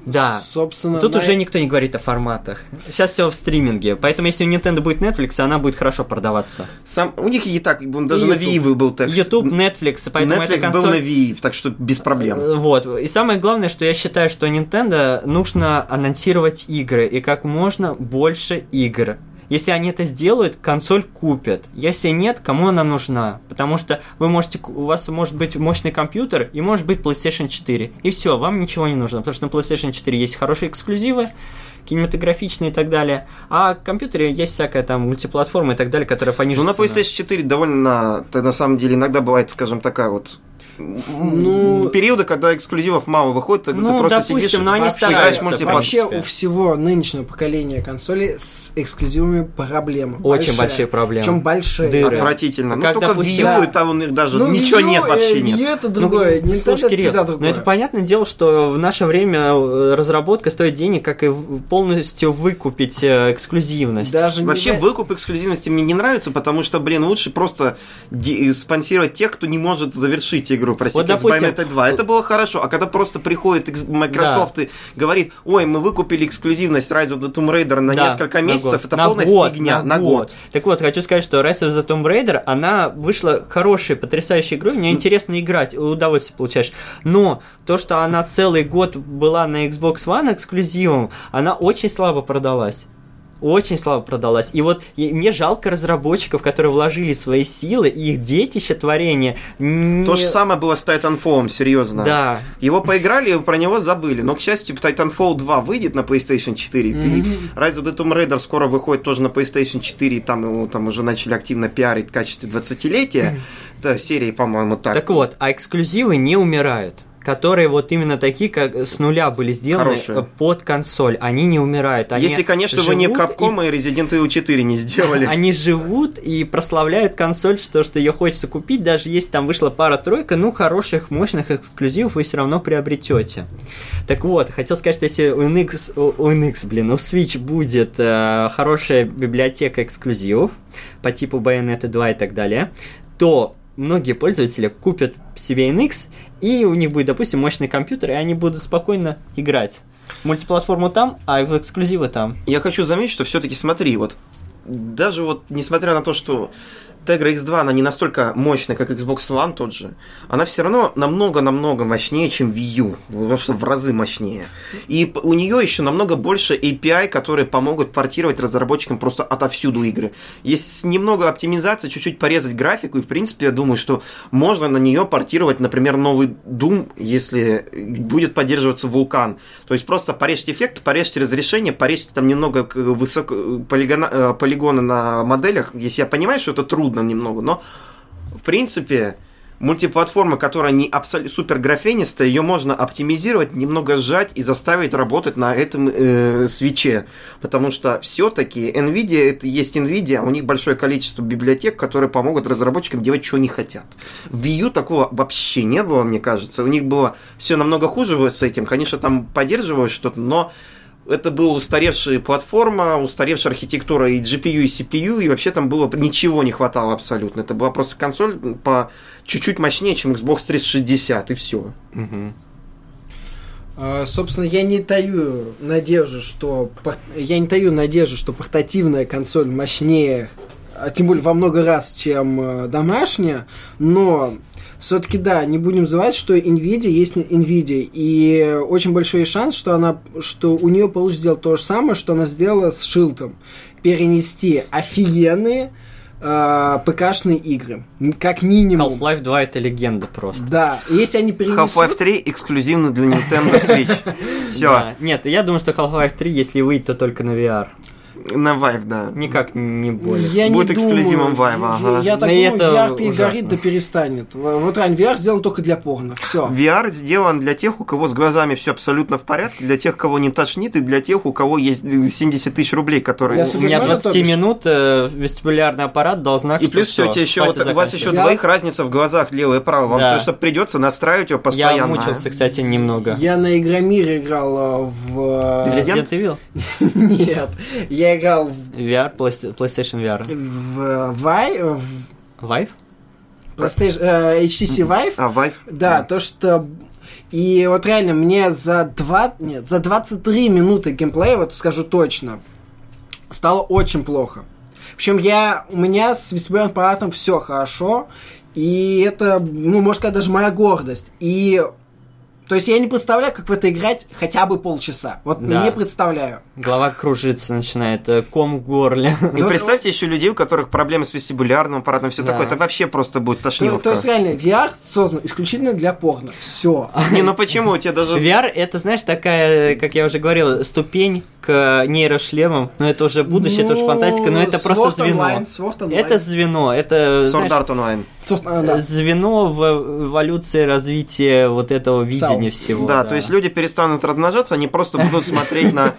Да. Собственно, Тут на- уже никто не говорит о форматах. Сейчас все в стриминге. Поэтому если у Nintendo будет Netflix, она будет хорошо продаваться. Сам, у них и так, даже И на. Wii был текст. YouTube, Netflix, поэтому Netflix эта был консоль... на Wii, так что без проблем. Э, Вот. И самое главное, что я считаю, что Nintendo нужно анонсировать игры и как можно больше игр. Если они это сделают, консоль купят. Если нет, кому она нужна? Потому что вы можете, у вас может быть мощный компьютер и может быть PlayStation 4. И все, вам ничего не нужно. Потому что на PlayStation 4 есть хорошие эксклюзивы, кинематографичные и так далее. А в компьютере есть всякая там мультиплатформа и так далее, которая пониже Ну, на. PlayStation 4 довольно, на самом деле, иногда бывает, скажем, такая вот Ну, периоды, когда эксклюзивов мало выходит, тогда Ну, ты просто допустим, сидишь, но они вообще- играешь мультиплатформу. Вообще у всего нынешнего поколения консолей с эксклюзивами проблемы. Очень большие проблемы. Причем большие. Дыры. Отвратительно. Ну, Как, только допустим, Wii U, да. и там у них даже Ну, ничего Wii U, нет, вообще э, нет. Wii это другое. Ну, Nintendo слушай, это Кирилл, всегда но другое. это понятное дело, что в наше время э, разработка стоит денег, как и полностью выкупить э, эксклюзивность. Даже не Вообще, за- выкуп эксклюзивности мне не нравится, потому что, блин, лучше просто ди- спонсировать тех, кто не может завершить игру. Простите, Вот, допустим, с Bayonetta 2. Это было хорошо. А когда просто приходит Microsoft и говорит, ой, мы выкупили эксклюзивность Rise of the Tomb Raider на Да, несколько на месяцев, год. это На полная год, фигня. На, год. Так вот, хочу сказать, что Rise of the Tomb Raider, она вышла хорошей, потрясающей игрой, в нее интересно играть, удовольствие получаешь. Но то, что она целый год была на Xbox One эксклюзивом, она очень слабо продалась. Очень слабо продалась. И вот и мне жалко разработчиков, которые вложили свои силы, и их детище творения. не- То же самое было с Titanfall, серьезно. Да. Его поиграли, и про него забыли. Но, к счастью, Titanfall 2 выйдет на PlayStation 4. и Rise of the Tomb Raider скоро выходит тоже на PlayStation 4. И там его там уже начали активно пиарить в качестве 20-летия. Да, серии, по-моему, так. Так вот, а эксклюзивы не умирают. Которые вот именно такие, как с нуля были сделаны Хорошие. под консоль. Они не умирают. Они Если, конечно, вы не Capcom и Resident Evil 4 не сделали. Они живут и прославляют консоль, что, что ее хочется купить, даже если там вышла пара-тройка, ну, хороших, мощных эксклюзивов вы все равно приобретете. Так вот, хотел сказать, что если у NX, у NX, блин, у Switch будет э, хорошая библиотека эксклюзивов по типу Bayonetta 2 и так далее, то многие пользователи купят себе NX, и у них будет, допустим, мощный компьютер, и они будут спокойно играть. Мультиплатформу там, а в эксклюзивы там. Я хочу заметить, что все-таки смотри, вот даже вот несмотря на то, что Tegra X2, она не настолько мощная, как Xbox One тот же, она все равно намного-намного мощнее, чем Wii U, просто в разы мощнее. И у нее еще намного больше API, которые помогут портировать разработчикам просто отовсюду игры. Есть немного оптимизации, чуть-чуть порезать графику, и в принципе я думаю, что можно на нее портировать, например, новый Doom, если будет поддерживаться вулкан. То есть просто порежьте эффект, порежьте разрешение, порежьте там немного высоко, полигона, э, полигоны на моделях, если я понимаю, что это трудно немного, но в принципе мультиплатформа, которая не абсолютно супер графенистая, ее можно оптимизировать, немного сжать и заставить работать на этом э, свече. Потому что все-таки Nvidia это есть Nvidia, а у них большое количество библиотек, которые помогут разработчикам делать, что они хотят. В Wii U такого вообще не было, мне кажется. У них было все намного хуже с этим. Конечно, там поддерживалось что-то, но это была устаревшая платформа, устаревшая архитектура и GPU, и CPU, и вообще там было ничего не хватало абсолютно. Это была просто консоль по чуть-чуть мощнее, чем Xbox 360, и все. А, Собственно, я не таю надежду, что я не таю надежду, что портативная консоль мощнее, а тем более во много раз, чем э, домашняя, но все-таки да, не будем забывать, что Nvidia есть Nvidia, и очень большой шанс, что она, что у нее получится сделать то же самое, что она сделала с Шилтом, перенести офигенные э, ПКшные игры, как минимум. Half-Life 2 это легенда просто. Да, если они перенесут... Half-Life 3 эксклюзивно для Nintendo Switch. Все. Нет, я думаю, что Half-Life 3, если выйдет, то только на VR. На Vive, да. Никак не более. Я Будет не эксклюзивом думаю. Vive, ага. Я, я так думаю, это VR перегорит да перестанет. Вот реально, VR сделан только для порно. Все. VR сделан для тех, у кого с глазами все абсолютно в порядке, для тех, кого не тошнит, и для тех, у кого есть 70 тысяч рублей, которые... Я У меня Нормально, 20 то бишь? минут э, вестибулярный аппарат дал знак, И что плюс все, у тебя еще вот, у вас еще. Я- двоих разница в глазах левое и правое. Вам Да. потому что придется настраивать его постоянно. Я мучился, кстати, немного. Я на Игромире играл э, в... э, Resident Resident Evil? Нет. Я играл в... VR, Playsta- PlayStation VR. В Vive, в Vive? PlayStation, э, HTC Vive. А, Vive? Да, то, что... И вот реально, мне за 2... Нет, за 23 минуты геймплея, вот скажу точно, стало очень плохо. Причем я... У меня с вестибулярным аппаратом все хорошо, и это, ну, можно сказать, даже моя гордость. И... То есть я не представляю, как в это играть хотя бы полчаса. Вот Да. не представляю. Голова кружится, начинает, э, ком в горле. И представьте еще людей, у которых проблемы с вестибулярным аппаратом, все Да. такое. Это вообще просто будет То, тошниловка. то есть реально, VR создан исключительно для порно. Все. Не, ну почему? У тебя даже... VR это, знаешь, такая, как я уже говорил, ступень к нейрошлемам. Но это уже будущее, это уже фантастика, но это просто звено. Online, Sword Online. Это звено, это Sword знаешь, Art Online. А, звено в эволюции развития вот этого видения Сау. всего. Да, то есть люди перестанут размножаться, они просто будут смотреть на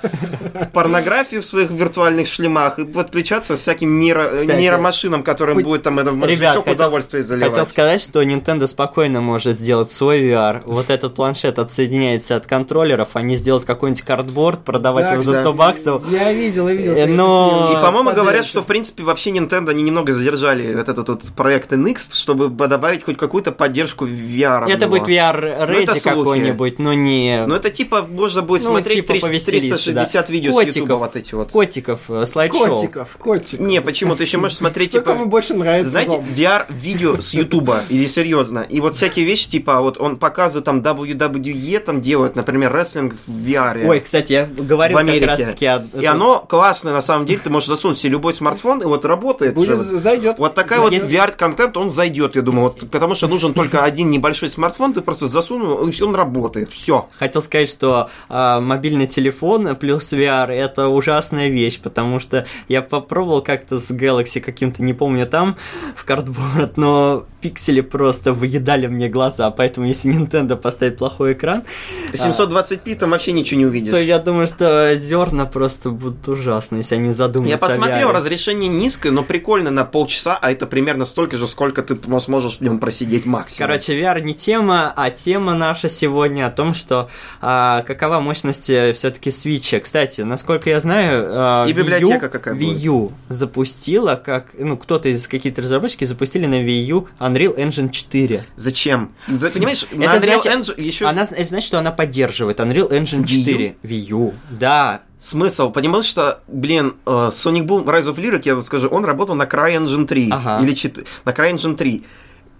порнографию в своих виртуальных шлемах и подключаться всяким нейро- Кстати, нейромашинам, которым хоть- будет там это в Ребят, мозжечок хотел, удовольствие заливать. хотел сказать, что Nintendo спокойно может сделать свой VR. Вот этот планшет отсоединяется от контроллеров, они сделают какой-нибудь картборд, продавать Так, его за да. 100 баксов. Я видел, я видел. Э, но- И, по-моему, говорят, что, в принципе, вообще Nintendo, они немного задержали вот этот вот проект NX, чтобы добавить хоть какую-то поддержку VR. Это будет VR Ну, это Ready слухи. Какой-нибудь, но не Ну, это типа, можно будет Ну, смотреть типа 300 повеселиться, 360 да. видео с Котиков. Ютуба вот эти вот. котиков, э, слайд-шоу. Котиков, котиков. Не, почему? Ты еще можешь смотреть, Что типа... кому больше нравится? Знаете? VR-видео с Ютуба, или серьезно, и вот всякие вещи, типа, вот он показывает там WWE там делают, например, рестлинг в VR. Ой, кстати, я говорил в как Америке. раз таки о... И оно классное, на самом деле, ты можешь засунуть себе любой смартфон, и вот работает. Будет, зайдет. Вот такая вот VR-контент, он зайдет, я думаю, вот, потому что нужен только один небольшой смартфон, ты просто засунул, и он он работает. Все. Хотел сказать, что а, мобильный телефон плюс VR это ужасная вещь, потому что я попробовал как-то с Galaxy каким-то, не помню, там в картборд, но пиксели просто выедали мне глаза, поэтому если Nintendo поставит плохой экран, 720p там вообще ничего не увидишь. то я думаю, что зерна просто будут ужасны, если они задумаются. Я о посмотрел, VR. разрешение низкое, но прикольно на полчаса, а это примерно столько же, сколько ты сможешь в нем просидеть максимум. Короче, VR не тема, а тема наша сегодня о том, что а, какова мощность все-таки Switch. Кстати, насколько я знаю, а, И Wii библиотека U, какая Wii будет. U запустила, как, ну, кто-то из каких-то разработчики запустили на Wii U Unreal Engine 4. Зачем? За- понимаешь, на Это Unreal значит- Engine еще Она, это значит, что она поддерживает Unreal Engine Wii U? 4. Wii U. Да. смысл. Понимаешь, что, блин, э, Sonic Boom Rise of Lyric, я вам скажу, он работал на CryEngine 3. Ага. Или 4, на CryEngine 3.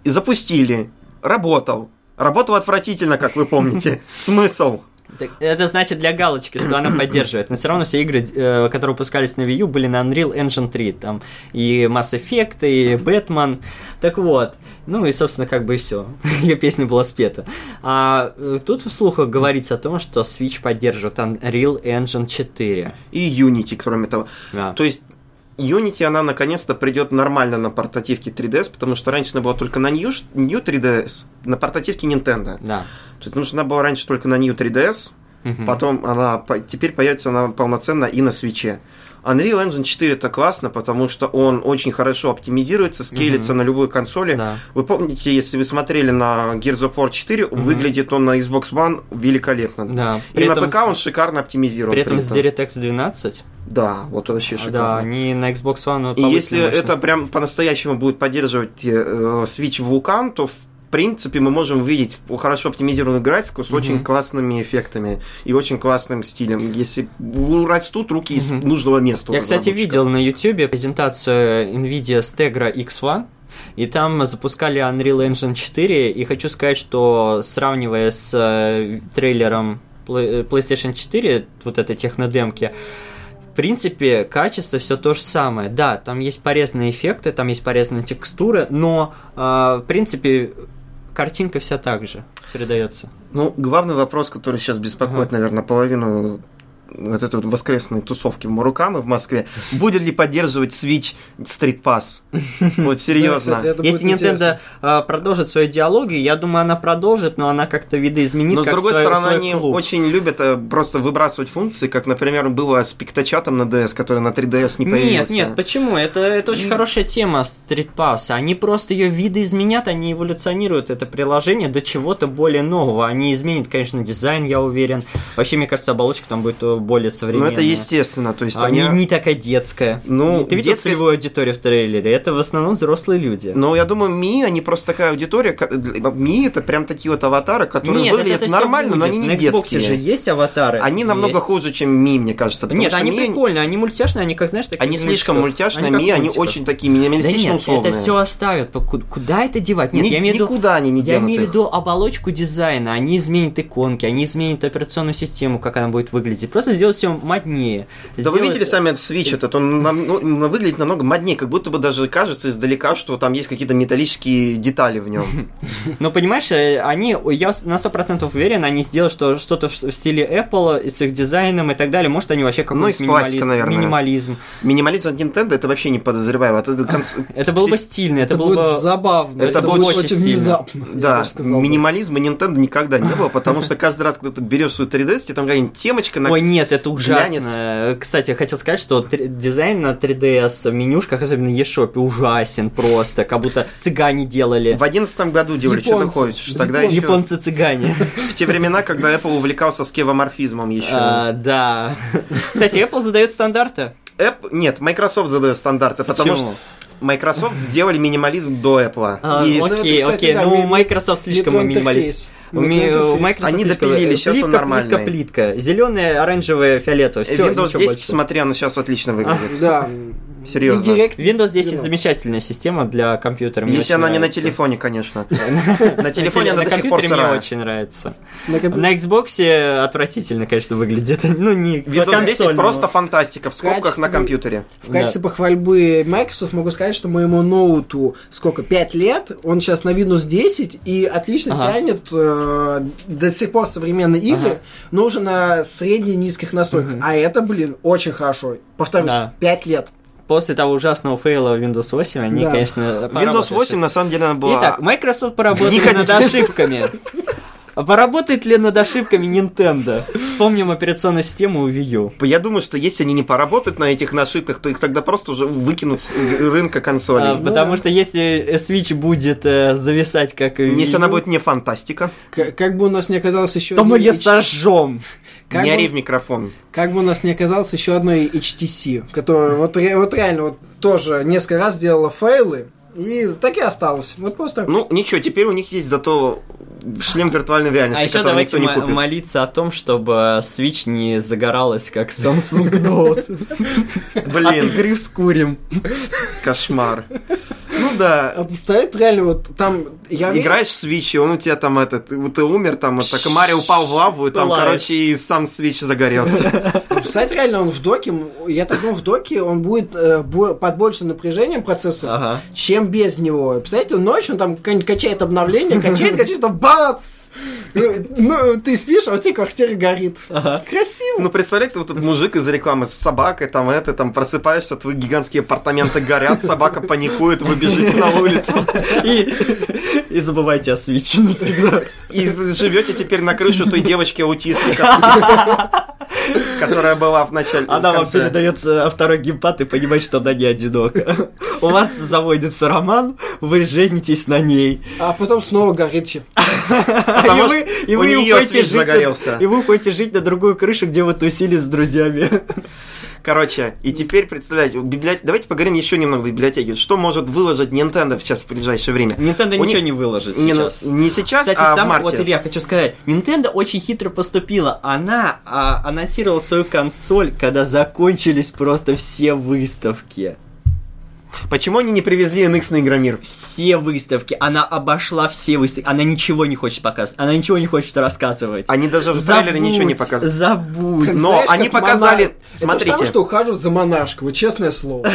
И запустили. Работал. Работал отвратительно, как вы помните. Смысл. Это значит для галочки, что она поддерживает. Но все равно все игры, э, которые выпускались на Wii U, были на Unreal Engine 3. Там и Mass Effect, и Batman. Так вот. Ну и, собственно, как бы и все. Ее песня была спета. А э, тут в слухах говорится о том, что Switch поддерживает Unreal Engine 4. И Unity, кроме того. Да. То есть Unity, она наконец-то придет нормально на портативке 3DS, потому что раньше она была только на New, New 3DS, на портативке Nintendo. Да. То есть, потому что она была раньше только на New 3DS, Мгм. потом она теперь появится она полноценно и на свече. Unreal Engine 4 это классно, потому что он очень хорошо оптимизируется, скейлится на любой консоли. Да. Вы помните, если вы смотрели на Gears of War 4, выглядит он на Xbox One великолепно. Да. И При на этом ПК с- он шикарно оптимизирован. При этом с DirectX 12. Да, вот вообще а, шикарно. Да, они на Xbox One И если это мощность. прям по-настоящему будет поддерживать э, Switch Vulkan, то в принципе мы можем увидеть хорошо оптимизированную графику с очень Мгм. классными эффектами и очень классным стилем. Если растут руки из Мгм. нужного места. Я, кстати, видел на YouTube презентацию NVIDIA Stegra X1, и там запускали Unreal Engine 4, и хочу сказать, что сравнивая с э, трейлером Play- PlayStation 4, вот этой технодемки, в принципе, качество все то же самое. Да, там есть порезанные эффекты, там есть порезанные текстуры, но, э, в принципе, картинка вся так же передается. Ну, главный вопрос, который сейчас беспокоит, наверное, половину вот этой вот воскресной тусовки в Мурукамы в Москве, будет ли поддерживать Switch Street Pass? Вот серьезно. Если Nintendo а, продолжит свою идеологию, я думаю, она продолжит, но она как-то видоизменит. Но с другой стороны, они очень любят э, просто выбрасывать функции, как, например, было с пикточатом на DS, который на 3DS не появился. Нет, нет, почему? Это, это очень хорошая тема Street Pass. Они просто ее видоизменят, они эволюционируют это приложение до чего-то более нового. Они изменят, конечно, дизайн, я уверен. Вообще, мне кажется, оболочка там будет более Ну, современная. это естественно, то есть Они они... не такая детская. Ну, Ты видел детская- целевую аудиторию в трейлере? Это в основном взрослые люди. Но я думаю, Ми, они просто такая аудитория. Ми это прям такие вот аватары, которые Нет, выглядят это всё нормально, но они не На Xbox детские. же есть аватары. Они намного Есть. хуже, чем Ми, мне кажется. Нет, они Ми, прикольные, они мультяшные, они как знаешь, такие Они слишком мультяшные, Ми, они очень такие Да минималистично нет, условные. это все оставят. Куда это девать? Нет, я имею в виду... никуда они не Я имею в виду оболочку дизайна. Они изменят иконки, они изменят операционную систему, как она будет выглядеть. Просто сделать все моднее. Да вы Сделать- видели сами этот Switch этот, он нам- ну, выглядит намного моднее, как будто бы даже кажется издалека, что там есть какие-то металлические детали в нем. Ну, понимаешь, э, они, я на 100% уверен, они сделают что, что-то в стиле Apple, с их дизайном и так далее. Может, они вообще какой-то Ну, из пластика, минимализм, наверное. минимализм. Минимализм от Nintendo это вообще не подозреваю. Это конс- Это было бы стильно, это, Это было бы... забавно. это Это, будет очень внезапно. Да, минимализма Nintendo никогда не было, потому что каждый раз, когда ты берешь свой 3DS, тебе там какая-нибудь темочка на... Ой, нет, это ужасно. глянец. Кстати, я хотел сказать, что дизайн на 3DS в менюшках, особенно eShop, ужасен просто, как будто цыгане делали. В одиннадцатом году делали, что ты хочешь. Тогда Японцы. Японцы-цыгане. в те времена, когда Apple увлекался скевоморфизмом еще. А, Да. Кстати, Apple задает стандарты. App... Нет, Microsoft задает стандарты, потому Почему? что Microsoft сделали минимализм до Apple. А, И это, Окей, кстати, окей, да, ну Microsoft слишком минималист. У Microsoft Они слишком- допилили, сейчас он плитка, нормальный. Плитка, плитка. Зеленая, оранжевая, фиолетовая. Все, Windows 10, посмотри, она сейчас отлично выглядит. Да, Серьезно. Инdirect Windows 10 Windows. замечательная система для компьютера. мне Если она не на нравится. телефоне, конечно. На телефоне она на до сих пор компьютере мне очень нравится. На Xbox отвратительно, конечно, выглядит. Ну, не Windows 10 консольного. просто фантастика в скобках на компьютере. В качестве похвальбы Microsoft могу сказать, что моему ноуту сколько, 5 лет, он сейчас на Windows 10 и отлично тянет э, до сих пор современные игры, но уже на средне-низких настройках. А это, блин, очень хорошо. Повторюсь, Да. 5 лет. После того ужасного фейла Windows 8, они, Да. конечно, Windows поработали. 8 на самом деле она была... Итак, Microsoft поработает над ошибками. А Поработает ли над ошибками Nintendo? Вспомним операционную систему у Wii U. Я думаю, что если они не поработают на этих ошибках, то их тогда просто уже выкинут с рынка А, консолей. потому что если Switch будет э, зависать как и Wii Если она U, будет не фантастика, К- как бы у нас не оказалось еще то мы ее сожжем. Как не ори в микрофон. Как бы у нас не оказалось еще одной HTC, которая вот, вот реально вот тоже несколько раз делала фейлы, и так и осталось. Вот просто... Ну, ничего, теперь у них есть зато шлем виртуальной реальности, А еще который давайте никто не купит. молиться о том, чтобы Switch не загоралась, как Samsung Note. От Блин, игры вскурим. кошмар. Ну да, представляете, реально, вот там... Я Играешь в Switch, и он у тебя там этот, вот ты умер, там вот так Марио упал в лаву, и там, короче, и сам Switch загорелся. Представляете, реально, он в доке, я так думаю, в доке он будет э, под большим напряжением процессора, Ага. чем без него. Представляете, ночью он там качает обновление, качает, качает, там бац! Ну, Ну, ты спишь, а у тебя квартира горит. Красиво. Ну, представляете, вот этот мужик из рекламы с собакой, там это, там просыпаешься, твои гигантские апартаменты горят, собака паникует, вы бежите на улицу. И, и забывайте о Switch навсегда. И живете теперь на крышу той девочки-аутистика, которая была в начале. Она в вам передает э, второй геймпад и понимает, что она не одинока. У вас заводится роман, вы женитесь на ней. А потом снова горите. Потому и вы, и у вы уходите на- загорелся. и вы уходите жить на другую крышу, где вы тусили с друзьями. Короче, и теперь представляете, вот библиот- давайте поговорим еще немного о библиотеке. Что может выложить Nintendo сейчас в ближайшее время? Nintendo У ничего не выложит Не, ну, сейчас. не сейчас, Кстати, а в сам, марте. вот Илья, хочу сказать, Nintendo очень хитро поступила. Она а, анонсировала свою консоль, когда закончились просто все выставки. Почему они не привезли NX на Игромир? Все выставки. Она обошла все выставки. Она ничего не хочет показывать. Она ничего не хочет рассказывать. Они даже в трейлере ничего не показывают. Забудь. Но знаешь, они показали- монах. смотрите. Это самое, что ухаживать за монашкой, вот честное слово.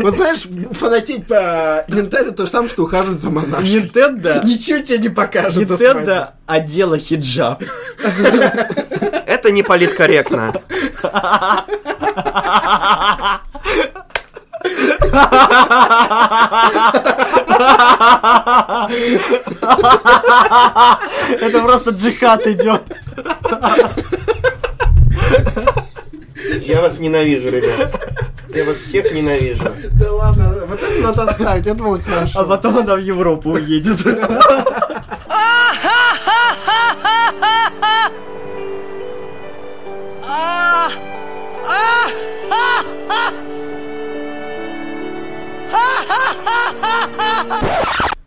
Вот знаешь, фанатеть по Nintendo то же самое, что ухаживать за монашкой. Nintendo, Ничего тебе не покажет. Nintendo одела хиджаб. Это не политкорректно. Это просто джихад идет. Я вас ненавижу, ребят. Я вас всех ненавижу. Да ладно, вот это надо оставить, это было хорошо. А потом она в Европу уедет.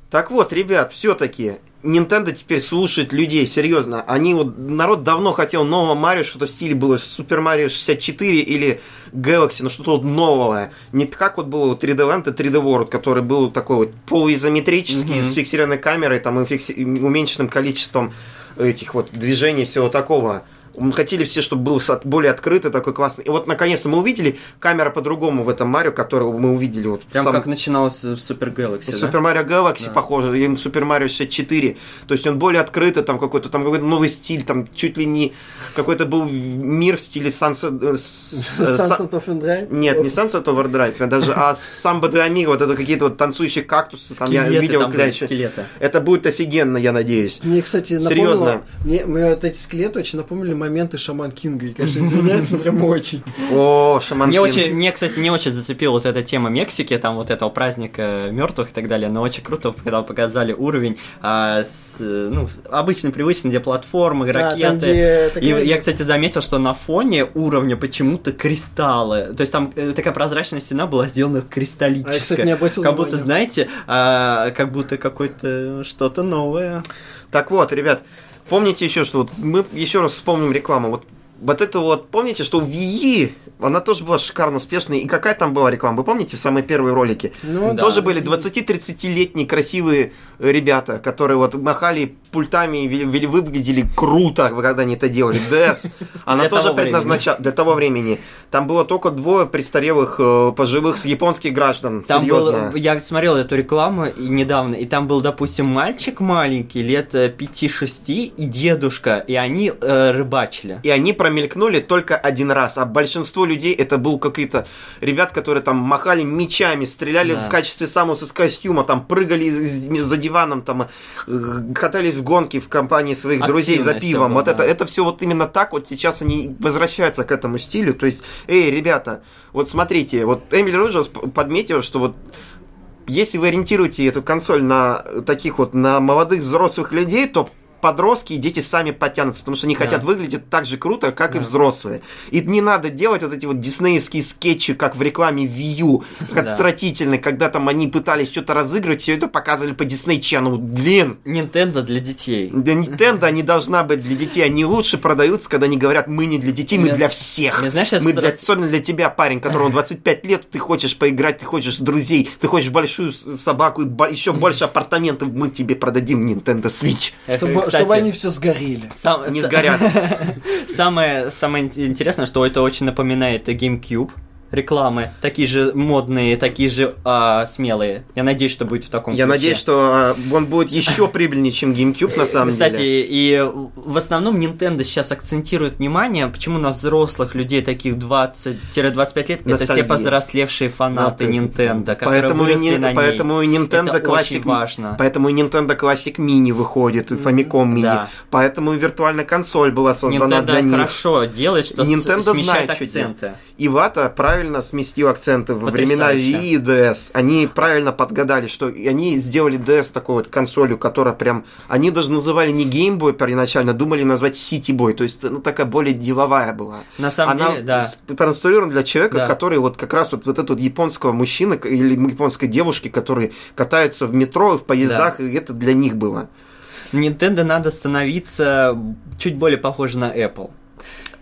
Так вот, ребят, все-таки Nintendo теперь слушает людей, серьезно. Они вот, народ давно хотел нового Марио, что-то в стиле было Супер Марио 64 или Galaxy, но что-то вот новое. Не как вот было 3D Land и 3D World, который был такой вот полуизометрический, Мгм. с фиксированной камерой, там, и фикси- уменьшенным количеством этих вот движений, всего такого. Мы хотели все, чтобы был более открытый, такой классный. И вот, наконец-то, мы увидели камера по-другому в этом Марио, которого мы увидели вот Прям самом- как начиналось в Супер Galaxy, да? Супер Марио Галакси Да. похоже, и Супер Марио 64. То есть он более открытый, там какой-то там какой-то новый стиль, там чуть ли не какой-то был мир в стиле Sunset... э, э, Sunset of Endrai? Нет, не Sunset Overdrive, а даже, а Самбо де Амиго, вот это какие-то вот танцующие кактусы, там я видел скелеты. Это будет офигенно, я надеюсь. Мне, кстати, напомнило... Серьезно? Мне, мне вот эти скелеты очень напомнили моменты Шаман Кинга. И, конечно, извиняюсь, но прям очень. О, Шаман Мне, Кинг. очень, мне, кстати, не очень зацепила вот эта тема Мексики, там вот этого праздника мертвых и так далее, но очень круто, когда показали уровень а, с, ну, обычно привычный, где платформы, Да, ракеты. там, где И такая- я, кстати, заметил, что на фоне уровня почему-то кристаллы. То есть там э, такая прозрачная стена была сделана кристаллическая. А я, кстати, не обратил Как будто, знаете, а, как будто какое-то что-то новое. Так вот, ребят, помните еще, что вот мы еще раз вспомним рекламу. Вот вот это вот, помните, что в Wii она тоже была шикарно успешной. И какая там была реклама? Вы помните в самые первые ролики? Ну, Тоже да. были 20-30-летние красивые э, ребята, которые вот махали пультами и выглядели круто, когда они это делали. DS, она тоже предназначалась для того времени. Там было только двое престарелых э, пожилых с японских граждан. Там Серьезно. был, я смотрел эту рекламу и недавно, и там был, допустим, мальчик маленький, лет э, 5-6, и дедушка, и они э, рыбачили. И они промелькнули только один раз. А большинство людей это был какие-то ребят, которые там махали мечами, стреляли Да. в качестве самуса из костюма, там прыгали за диваном, там э, катались в гонки в компании своих друзей за пивом. было, вот это, да. это все вот именно так. Вот сейчас они возвращаются к этому стилю. То есть, эй, ребята, вот смотрите, вот Эмили Роджерс п- подметила, что вот если вы ориентируете эту консоль на таких вот, на молодых взрослых людей, то подростки и дети сами подтянутся, потому что они Да. хотят выглядеть так же круто, как и Да. взрослые. И не надо делать вот эти вот диснеевские скетчи, как в рекламе Wii U, Да. отвратительно, когда там они пытались что-то разыгрывать, все это показывали по Disney Channel. Блин, Nintendo для детей. для Nintendo не должна быть для детей. Они лучше продаются, когда они говорят, мы не для детей, мы для всех. мне, знаешь, мы для, особенно для тебя, парень, которому 25 лет, ты хочешь поиграть, ты хочешь друзей, ты хочешь большую собаку и бо- еще больше апартаментов, мы тебе продадим Nintendo Switch. Чтобы, кстати, чтобы они все сгорели. сам- Не сгорят. Самое, самое ин- интересное, что это очень напоминает GameCube рекламы, такие же модные, такие же а, смелые. Я надеюсь, что будет в таком Я ключе. надеюсь, что а, он будет еще прибыльнее, чем GameCube на самом Кстати, деле. и в основном Nintendo сейчас акцентирует внимание, почему на взрослых людей таких 20-25 лет это Ностальгия. все повзрослевшие фанаты ты- Nintendo, которые Поэтому выросли Нин- на ней. поэтому и Nintendo Это Classic очень важно. Поэтому и Nintendo Classic Mini выходит, и Famicom Mini. Да. Поэтому виртуальная консоль была создана Nintendo для них. хорошо делает, что с- Nintendo смещает знает, что акценты. Ивата правильно сместил акценты во времена. Wii и DS. Они правильно подгадали, что и они сделали DS такой вот консолью, которая прям... Они даже называли не Game Boy первоначально, думали назвать City Boy. То есть, ну, такая более деловая была. На самом Она деле, да. конструирована для человека, Да. который вот как раз вот, вот этот вот японского мужчины или японской девушки, которые катаются в метро, в поездах, и это для них было. Nintendo надо становиться чуть более похоже на Apple.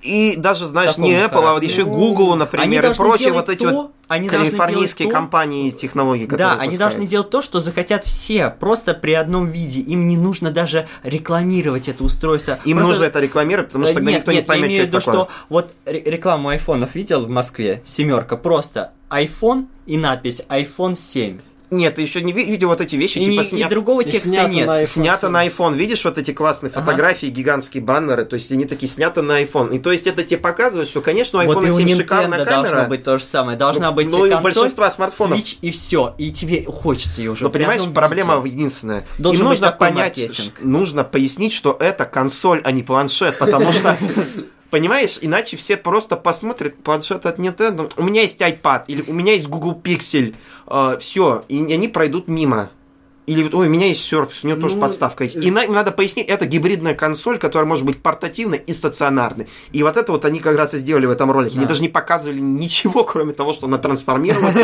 И даже, знаешь, не Apple, а вот еще Google, например, Они и прочие вот эти то, вот они калифорнийские то- компании и технологии, которые Да, они выпускают. должны делать то, что захотят все, просто при одном виде. Им не нужно даже рекламировать это устройство. Им Просто- нужно это рекламировать, потому что Да тогда нет, никто нет, не поймет, я имею что виду, это такое. что вот ре- рекламу айфонов видел в Москве, семерка, просто iPhone и надпись iPhone 7. Нет, ты еще не ви- видел вот эти вещи, И, типа и сня- другого И текста снято нет. на iPhone снято 7. на iPhone. Видишь вот эти классные Ага. фотографии, гигантские баннеры, то есть они такие сняты на iPhone. И то есть это тебе показывает, что, конечно, у Вот iPhone и у 7 Nintendo шикарная камера. должно быть то же самое. Должна Ну, быть ну и у большинства смартфонов. Switch и все. И тебе хочется ее уже. Но понимаешь, одном проблема виде. единственная. Должен Им быть нужно такой понять, маркетинг. нужно пояснить, что это консоль, а не планшет, потому что Понимаешь, иначе все просто посмотрят планшет от Nintendo. У меня есть iPad, или у меня есть Google Pixel. Все, и они пройдут мимо. Или вот, ой, у меня есть Surface, у него тоже Ну, подставка есть. И на- надо пояснить, это гибридная консоль, которая может быть портативной и стационарной. И вот это вот они как раз и сделали в этом ролике. Они Да. даже не показывали ничего, кроме того, что она трансформировалась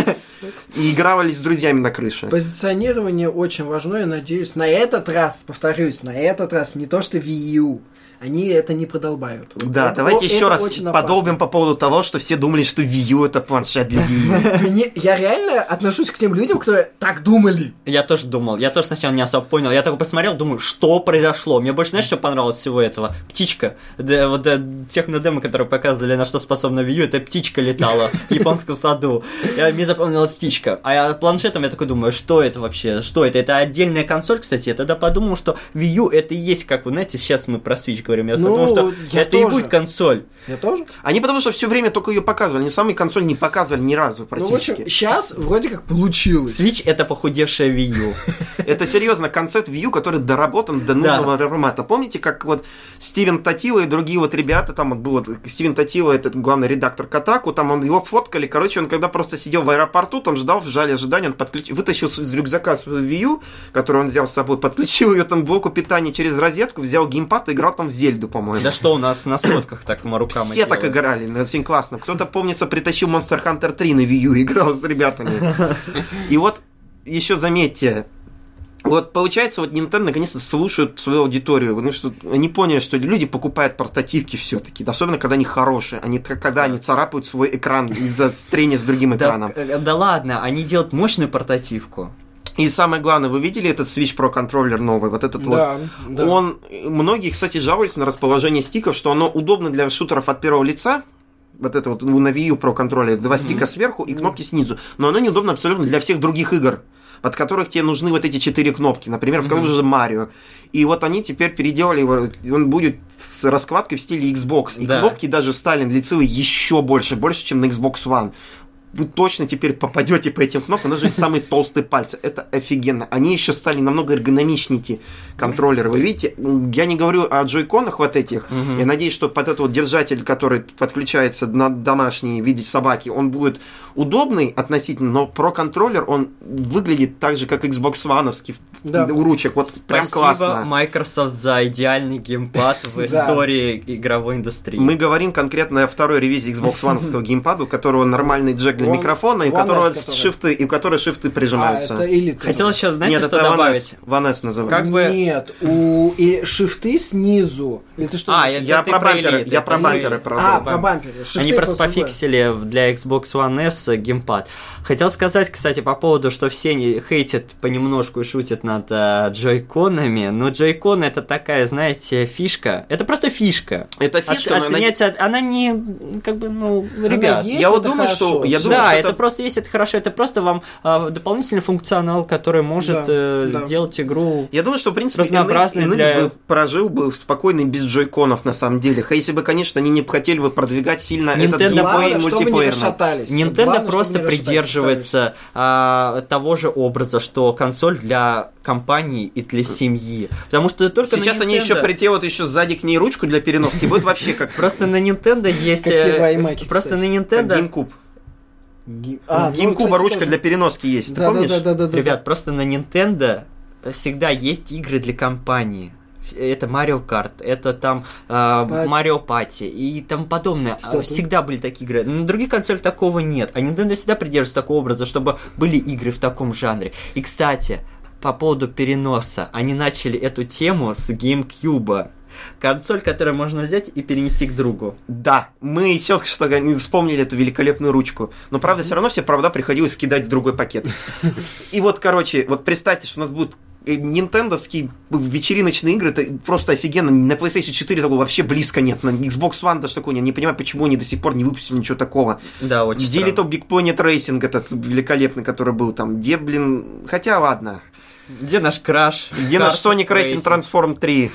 и- и игрались с друзьями на крыше. Позиционирование очень важно, я надеюсь, на этот раз, повторюсь, на этот раз, не то что Wii U, они это не продолбают. Да, Это- давайте это еще раз опасно. подолбим по поводу того, что все думали, что Wii U это планшет для Wii U. Я реально отношусь к тем людям, которые так думали. Я тоже думал, я тоже сначала не особо понял. Я только посмотрел, думаю, что произошло. Мне больше, знаешь, что понравилось всего этого? Птичка. Вот да, технодемо, которые показывали, на что способна Wii U, это птичка летала в японском саду. Я, мне запомнилась птичка. А я планшетом я такой думаю, что это вообще? Что это? Это отдельная консоль, кстати. Я тогда подумал, что Wii U это и есть, как вы знаете, сейчас мы про Switch говорим. Я Ну, подумал, что я это и тоже. будет консоль. Я тоже. Они потому что все время только ее показывали. Они сами консоль не показывали ни разу Ну, в общем, практически. сейчас вроде как получилось. Switch это похудевшая Wii U. Это серьезно концепт View, который доработан до нужного формата. Помните, как вот Стивен Татила и другие вот ребята, там вот был вот Стивен Татила, этот главный редактор Катаку, там он его фоткали, короче, он когда просто сидел в аэропорту, там ждал в жале ожидания, он подключил, вытащил из рюкзака свою View, которую он взял с собой, подключил ее там к блоку питания через розетку, взял геймпад и играл там в Зельду, по-моему. Да что у нас на сходках так руками Все так играли, очень классно. Кто-то, помнится, притащил Monster Hunter 3 на Wii U и играл с ребятами. И вот еще заметьте, Вот получается, вот Nintendo наконец-то слушают свою аудиторию, потому что они поняли, что люди покупают портативки все-таки, особенно когда они хорошие, а не когда они царапают свой экран из-за трения с другим Да, экраном. э, да ладно, они делают мощную портативку. И самое главное, вы видели этот Switch Pro контроллер новый, вот этот вот Да, да. Он, многие, кстати, жаловались на расположение стиков, что оно удобно для шутеров от первого лица, вот это вот ну, на Wii U Pro контроллере, два стика сверху и кнопки снизу, но оно неудобно абсолютно для всех других игр под которых тебе нужны вот эти четыре кнопки, например, в том же Марио. И вот они теперь переделали его, он будет с раскладкой в стиле Xbox. И Да. кнопки даже стали лицевые еще больше, больше, чем на Xbox One. Вы точно теперь попадете по этим кнопкам, даже самые толстые пальцы. Это офигенно. Они еще стали намного эргономичнее, эти контроллеры. Вы видите, я не говорю о джойконах вот этих. Я надеюсь, что под этот вот держатель, который подключается на домашний в виде собаки, он будет удобный относительно, но про контроллер он выглядит так же, как Xbox One Да. у ручек. Вот прям Спасибо, классно. Microsoft, за идеальный геймпад в истории игровой индустрии. Мы говорим конкретно о второй ревизии Xbox One геймпада, у которого нормальный джек One- микрофона, и у которого S, который. шифты, и у которого шифты А, прижимаются. это элит. Хотел еще, знаете, Нет, что это добавить? One S называется. Как бы- Нет, у и шифты снизу. Или ты что? А? Я ты про про бамперы, элит, я про бамперы про А, бам- про бамперы. Шифты Они просто другое. пофиксили для Xbox One S геймпад. Хотел сказать, кстати, по поводу, что все не хейтят понемножку и шутят над э, джойконами, но джойкон это такая, знаете, фишка. Это просто фишка. Это фишка, Оц- но она- оценять от- она не, как бы, ну, Она ребят. есть, я вот думаю, хорошо. что- я Думаю, да, это просто есть, это хорошо, это просто вам а, дополнительный функционал, который может Да, э, да. делать игру. Я думаю, что, в принципе, Разнообразный Enix для- бы прожил бы спокойно без джойконов, на самом деле. Если бы, конечно, они не хотели бы продвигать сильно этот Nintendo Главное, геймплей расшатались. Nintendo Главное, просто придерживается а, того же образа, что консоль для компании и для семьи. Потому что только на Сейчас они Nintendo- еще приделают еще сзади к ней ручку для переноски. Будет вообще как Просто на Nintendo есть... Э, Просто на Nintendo... GameCube. Ги- А, ну, GameCube кстати, ручка тоже. для переноски есть, ты Да, да, помнишь? да, да, да, да. Ребят, просто на Nintendo всегда есть игры для компании. Это Mario Kart, это там э, Пати. Mario Party и тому подобное. А, Сплатун. Всегда были такие игры. На других консолях такого нет. А Nintendo всегда придерживается такого образа, чтобы были игры в таком жанре. И, кстати, по поводу переноса. Они начали эту тему с GameCube. Консоль, которую можно взять и перенести к другу. Да, мы еще что не вспомнили эту великолепную ручку. Но, правда, все равно все провода приходилось кидать в другой пакет. И вот, короче, вот представьте, что у нас будут э, нинтендовские вечериночные игры, это просто офигенно. На PlayStation 4 такого вообще близко нет. На Xbox One даже такого нет. Не понимаю, почему они до сих пор не выпустили ничего такого. Да, очень Где странно. то Big Planet Racing этот великолепный, который был там? Где, блин... Хотя, ладно. Где наш краш? Где наш Sonic Racing Transform 3?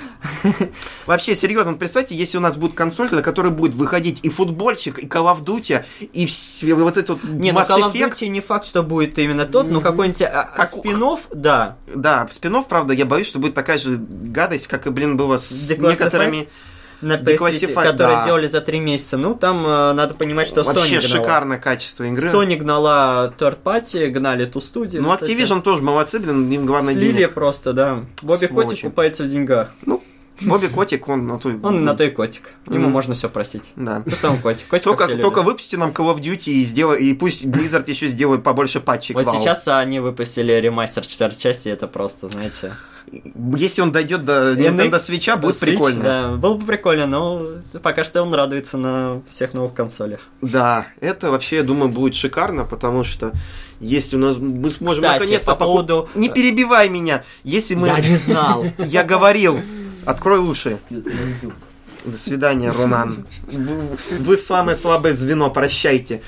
Вообще, серьезно, представьте, если у нас будет консоль, на которой будет выходить и футбольчик, и Call of Duty, и вот этот вот Не, ну Mass Call of. Duty не факт, что будет именно тот, но какой-нибудь а, Как- спин да. Да, в спинов, правда, я боюсь, что будет такая же гадость, как и, блин, было с некоторыми... На PS которые да. делали за три месяца. Ну, там э, надо понимать, что Вообще Sony гнала. шикарное качество игры. Sony гнала third party, гнали ту студию. Ну, кстати. Activision тоже молодцы, блин, им главное Слили денег. просто, да. Бобби Сволочи. Котик купается в деньгах. Бобби Котик, он на той... Он на то и котик. Ему можно все простить. Да. Потому что он котик. Котик Только, только любят. выпусти нам Call of Duty и сделай, и пусть Blizzard еще сделает побольше патчей. Вот сейчас они выпустили ремастер четвертой части, это просто, знаете... Если он дойдет до Nintendo Switch, будет Switch, прикольно. Да, было бы прикольно, но пока что он радуется на всех новых консолях. Да, это вообще, я думаю, будет шикарно, потому что если у нас мы сможем наконец-то по поводу- Не перебивай меня! Если мы... Я не знал. Я говорил. Открой уши. До свидания, Роман. Вы, вы самое слабое звено, прощайте.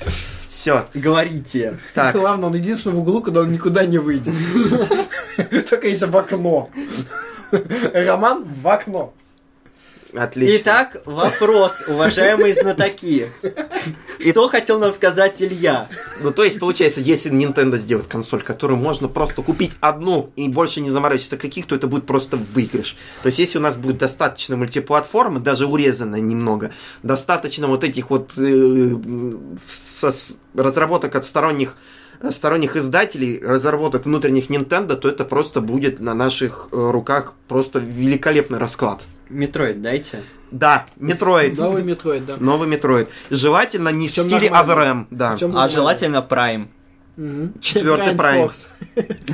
Все. Говорите. Так, Главное, он единственный в углу, куда он никуда не выйдет. Только если в окно. Роман в окно. Отлично. Итак, вопрос, уважаемые знатоки. Что хотел нам сказать Илья? Ну, то есть, получается, если Nintendo сделает консоль, которую можно просто купить одну и больше не заморачиваться каких, то это будет просто выигрыш. То есть, если у нас будет достаточно мультиплатформы, даже урезанная немного, достаточно вот этих вот э, со- разработок от сторонних сторонних издателей, разработок внутренних Nintendo, то это просто будет на наших э, руках просто великолепный расклад. Metroid дайте. Да, Metroid. Новый Metroid, да. Новый Metroid. Желательно не в стиле нормально. Other M, да. А желательно Prime. Четвертый Prime.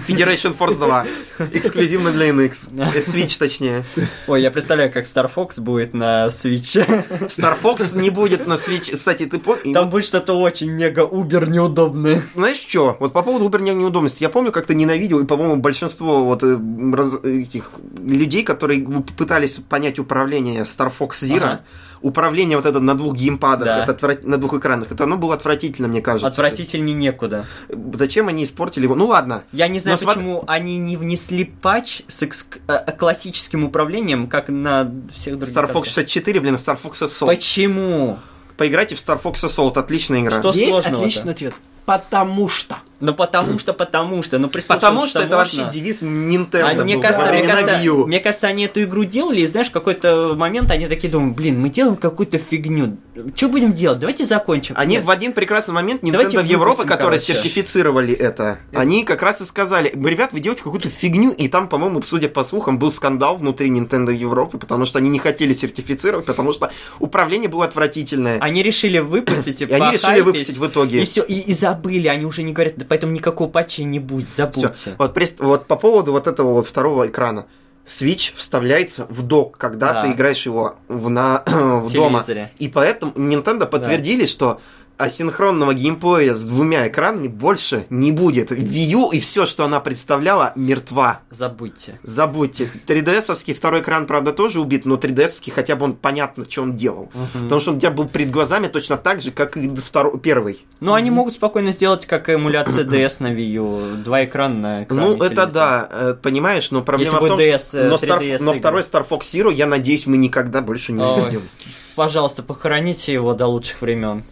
Federation Force 2. Эксклюзивно для NX. Э, Switch, точнее. Ой, я представляю, как Star Fox будет на Switch. Star Fox не будет на Switch. Кстати, ты помнишь? Там будет что-то очень мега-убер неудобное. Знаешь что? Вот по поводу Uber неудобности. Я помню, как ты ненавидел, и, по-моему, большинство вот э, раз- этих людей, которые пытались понять управление Star Fox Zero, Ага. Управление вот это на двух геймпадах, Да. это отвра- на двух экранах, это оно было отвратительно, мне кажется. Отвратительней некуда. Зачем они испортили его? Ну ладно. Я не знаю, Но смотри- почему они не внесли патч с экск- э, классическим управлением, как на всех других. Star Fox консолях. 64, блин, Star Fox Assault. Почему? Поиграйте в Star Fox Assault, отличная игра. Что Есть сложного-то? отличный ответ. Потому что. Ну потому что, потому что, ну Потому что это можно. вообще девиз Nintendo. А мне был, кажется, да, мне, кажется, мне кажется, они эту игру делали, и знаешь, в какой-то момент они такие думают, блин, мы делаем какую-то фигню. Что будем делать? Давайте закончим. Они Нет. в один прекрасный момент Давайте Nintendo в Европе, которые короче. сертифицировали это, они как раз и сказали, ребят, вы делаете какую-то фигню, и там, по-моему, судя по слухам, был скандал внутри Nintendo Европы, потому что они не хотели сертифицировать, потому что управление было отвратительное. Они решили выпустить, И они решили выпустить в итоге. И все, и, и забыли, они уже не говорят, «Да поэтому никакого патча не будет, Всё. забудьте. Вот, прес- вот по поводу вот этого вот второго экрана. Switch вставляется в док, когда Да. ты играешь его в, на, в дома. И поэтому Nintendo подтвердили, что асинхронного геймплея с двумя экранами больше не будет. Wii U и все, что она представляла, мертва. Забудьте. Забудьте. 3DS-овский второй экран, правда, тоже убит, но 3DS-овский хотя бы он понятно, что он делал. Потому что он у тебя был перед глазами точно так же, как и второй, первый. Ну, они могут спокойно сделать, как эмуляция DS на Wii U. Два экрана на экране Ну, это да, э, понимаешь, но проблема Если в том, DS, что... Но, Star- 3DS но второй Star Fox Zero, я надеюсь, мы никогда больше не увидим. Пожалуйста, похороните его до лучших времен.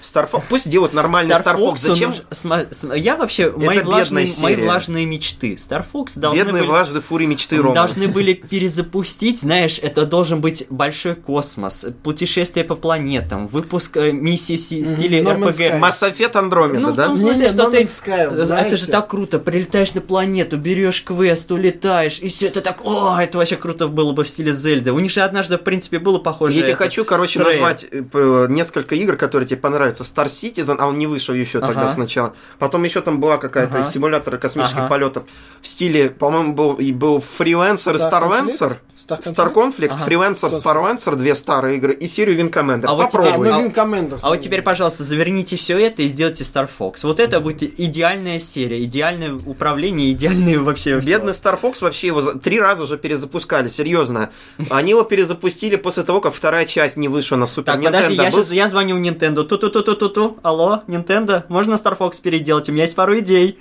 Star Fox, пусть сделают нормальный Star, Fox. он Зачем сма- см- Я вообще... Мои бедная влажные, мои влажные мечты. Star Fox должны бедные были... влажные фури мечты Рома? Должны были перезапустить, знаешь, это должен быть большой космос, путешествие по планетам, выпуск э, миссии в стиле RPG. Sky. Mass Effect Andromeda, Ну, в да? том смысле, что No ты... Sky, Это же так круто. Прилетаешь на планету, берешь квест, улетаешь, и все это так... О, это вообще круто было бы в стиле Зельды. У них же однажды, в принципе, было похоже... Я тебе это, хочу, короче, назвать э, несколько игр, которые тебе понравятся. Star Citizen, а он не вышел еще тогда Ага. сначала. Потом еще там была какая-то Ага. симулятор космических Ага. полетов. В стиле, по-моему, был, и был Freelancer и Star Starlancer. Star Conflict, Ага. Freelancer, Starlancer, две старые игры, и серию Wing Commander. А вот А, Попробуй. ну А- Wing Commander. А вот теперь, пожалуйста, заверните все это и сделайте Star Fox. Вот это будет идеальная серия, идеальное управление, идеальные вообще... Бедный Star Fox вообще его за- три раза уже перезапускали, серьезно. Они его перезапустили после того, как вторая часть не вышла на Супер Так, подожди, я, Nintendo. Был- щас- я звоню в Nintendo. Ту-ту-ту-ту-ту-ту. Алло, Nintendo, можно Star Fox переделать? У меня есть пару идей.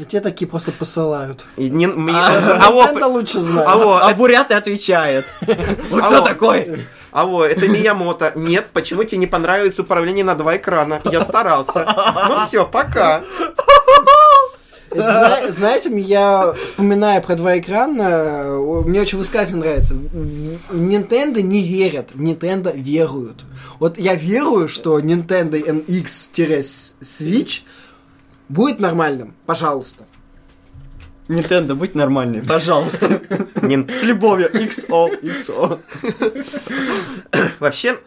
И те такие просто посылают. И не- мне- А, Алло, Nintendo лучше знает. алло, А Бурят и отвечает. Вот кто такой? Алло, это Миямото. Нет, почему тебе не понравилось управление на два экрана? Я старался. Ну все, пока. Знаете, я вспоминаю про два экрана, мне очень высказывание нравится. Nintendo не верят, Nintendo веруют. Вот я верую, что Nintendo NX-Switch будет нормальным, пожалуйста. Nintendo, будь нормальный, пожалуйста. С любовью. XO, XO. Вообще,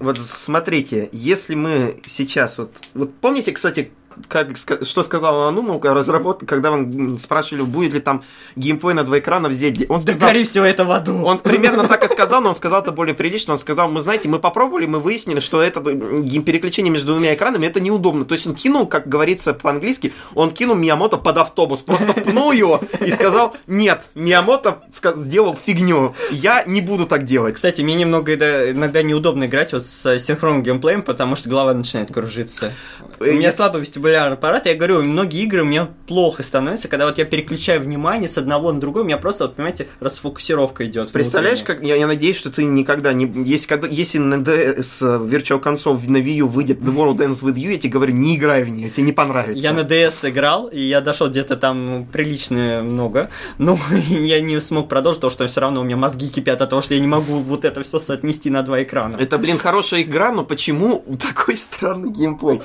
вот смотрите, если мы сейчас вот... Вот помните, кстати, как, что сказал Ануну, разработка, когда он спрашивали, будет ли там геймплей на два экрана в Зельде. Он Да сказал, гори все это в аду. Он примерно так и сказал, но он сказал это более прилично. Он сказал, мы знаете, мы попробовали, мы выяснили, что это переключение между двумя экранами, это неудобно. То есть он кинул, как говорится по-английски, он кинул Миямото под автобус, просто пнул его и сказал, нет, Миямото сделал фигню, я не буду так делать. Кстати, мне немного иногда неудобно играть вот с синхронным геймплеем, потому что голова начинает кружиться. У меня Я- слабый вестибулярный аппарат, я говорю, многие игры у меня плохо становятся, когда вот я переключаю внимание с одного на другой, у меня просто, вот, понимаете, расфокусировка идет. Представляешь, как я, я надеюсь, что ты никогда не. Если, когда, если на DS Virtual Console на Wii U выйдет The World Ends With You, я тебе говорю, не играй в нее, тебе не понравится. Я на DS играл, и я дошел где-то там прилично много, но я не смог продолжить, потому что все равно у меня мозги кипят от того, что я не могу вот это все соотнести на два экрана. Это, блин, хорошая игра, но почему такой странный геймплей?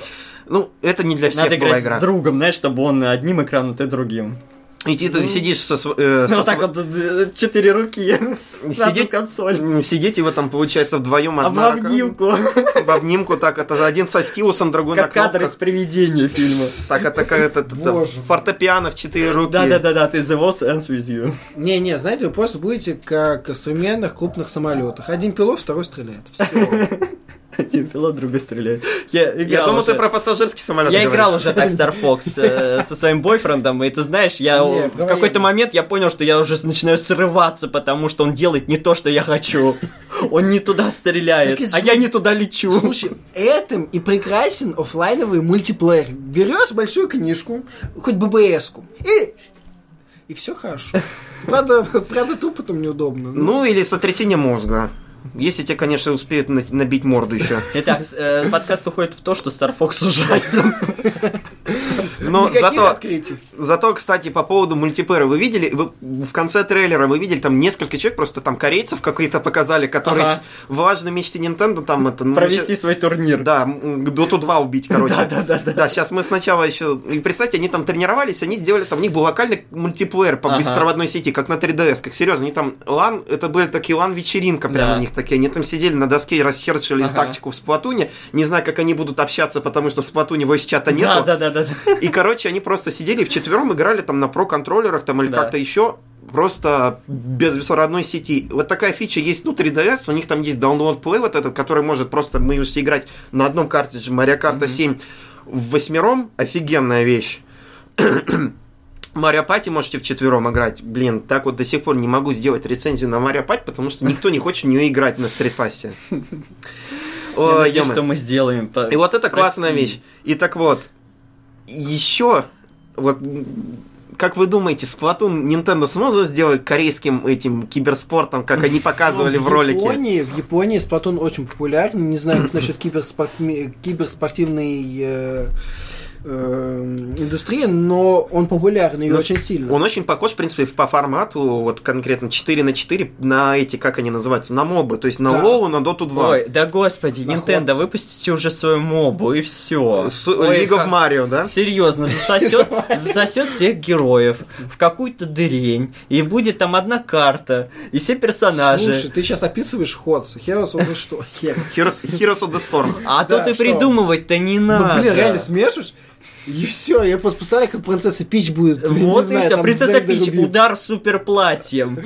Ну, это не для всех Надо была играть игра. с другом, знаешь, чтобы он одним экраном, ты другим. И ты ты сидишь со, э, со Ну, так св- вот, четыре руки. Сидеть- консоль. Сидите вы там, получается, вдвоем А в обнимку. В обнимку так, это один со стилусом, другой Как на кадр из привидения фильма. Так, это как это, фортепиано в четыре руки. Да-да-да, ты The World Ends With You. Не-не, знаете, вы просто будете как в современных крупных самолетах. Один пилот, второй стреляет. Всё. Один пилот, другой стреляет. Я Я думал, уже- ты про пассажирский самолет Я говоришь. играл уже так Star Fox э, со своим бойфрендом, и ты знаешь, я Не, в какой-то момент я понял, что я уже начинаю срываться, потому что он делает не то, что я хочу. Он не туда стреляет, а ж- я не туда лечу. Слушай, этим и прекрасен оффлайновый мультиплеер. Берешь большую книжку, хоть ББС-ку, и... И все хорошо. Правда, правда, тупо там неудобно. Ну, или сотрясение мозга. Если тебе, конечно, успеют на- набить морду еще. Итак, э, подкаст уходит в то, что Star Fox ужасен. Но Никаких зато, открытий. зато, кстати, по поводу мультиплеера, вы видели, вы в конце трейлера вы видели там несколько человек, просто там корейцев какие-то показали, которые Ага. с важной мечте Nintendo там это... ну, Провести щас- свой турнир. Да, Dota 2 убить, короче. Да-да-да. Да, сейчас мы сначала еще... И представьте, они там тренировались, они сделали, там у них был локальный мультиплеер по Ага. беспроводной сети, как на 3DS, как серьезно. Они там лан, это были такие лан-вечеринка прямо Да. у них такие. Они там сидели на доске и расчерчивали Ага. тактику в Сплатуне. Не знаю, как они будут общаться, потому что в Сплатуне voice-чата нету. Да, да, да, да. И, короче, они просто сидели вчетвером, играли там на про-контроллерах там или Да. как-то еще просто без беспроводной сети. Вот такая фича есть внутри DS, у них там есть download play вот этот, который может просто, мы можете играть на одном картридже Mario Kart 7 в восьмером, офигенная вещь. Марио Пати можете вчетвером играть. Блин, так вот до сих пор не могу сделать рецензию на Марио Пати, потому что никто не хочет в нее играть на стритпассе. Ой, надеюсь, что мы сделаем. И вот это классная вещь. И так вот, еще, вот, как вы думаете, Splatoon Nintendo сможет сделать корейским этим киберспортом, как они показывали Ну, в ролике? Японии, в Японии Сплатон очень популярен. Не знаю, как насчет киберспортивной э, э, индустрии, но он популярен и Ну, очень сильно. Он очень похож, в принципе, по формату, вот конкретно 4 на 4 на эти, как они называются, на мобы, то есть на Да. WoW, на Dota 2. Ой, да господи. Nintendo, выпустите уже свою мобу и все. League of Mario, да? Серьезно, засосет, засосет всех героев в какую-то дырень, и будет там одна карта, и все персонажи. Слушай, ты сейчас описываешь Ходс. Heroes of the что? Heroes. Of the Storm. а Да, то ты что? придумывать-то не Ну, надо. блин, реально смешишь? И все, я просто представляю, как принцесса Пич будет. Вот и знаю, все, принцесса Пич, удар супер платьем.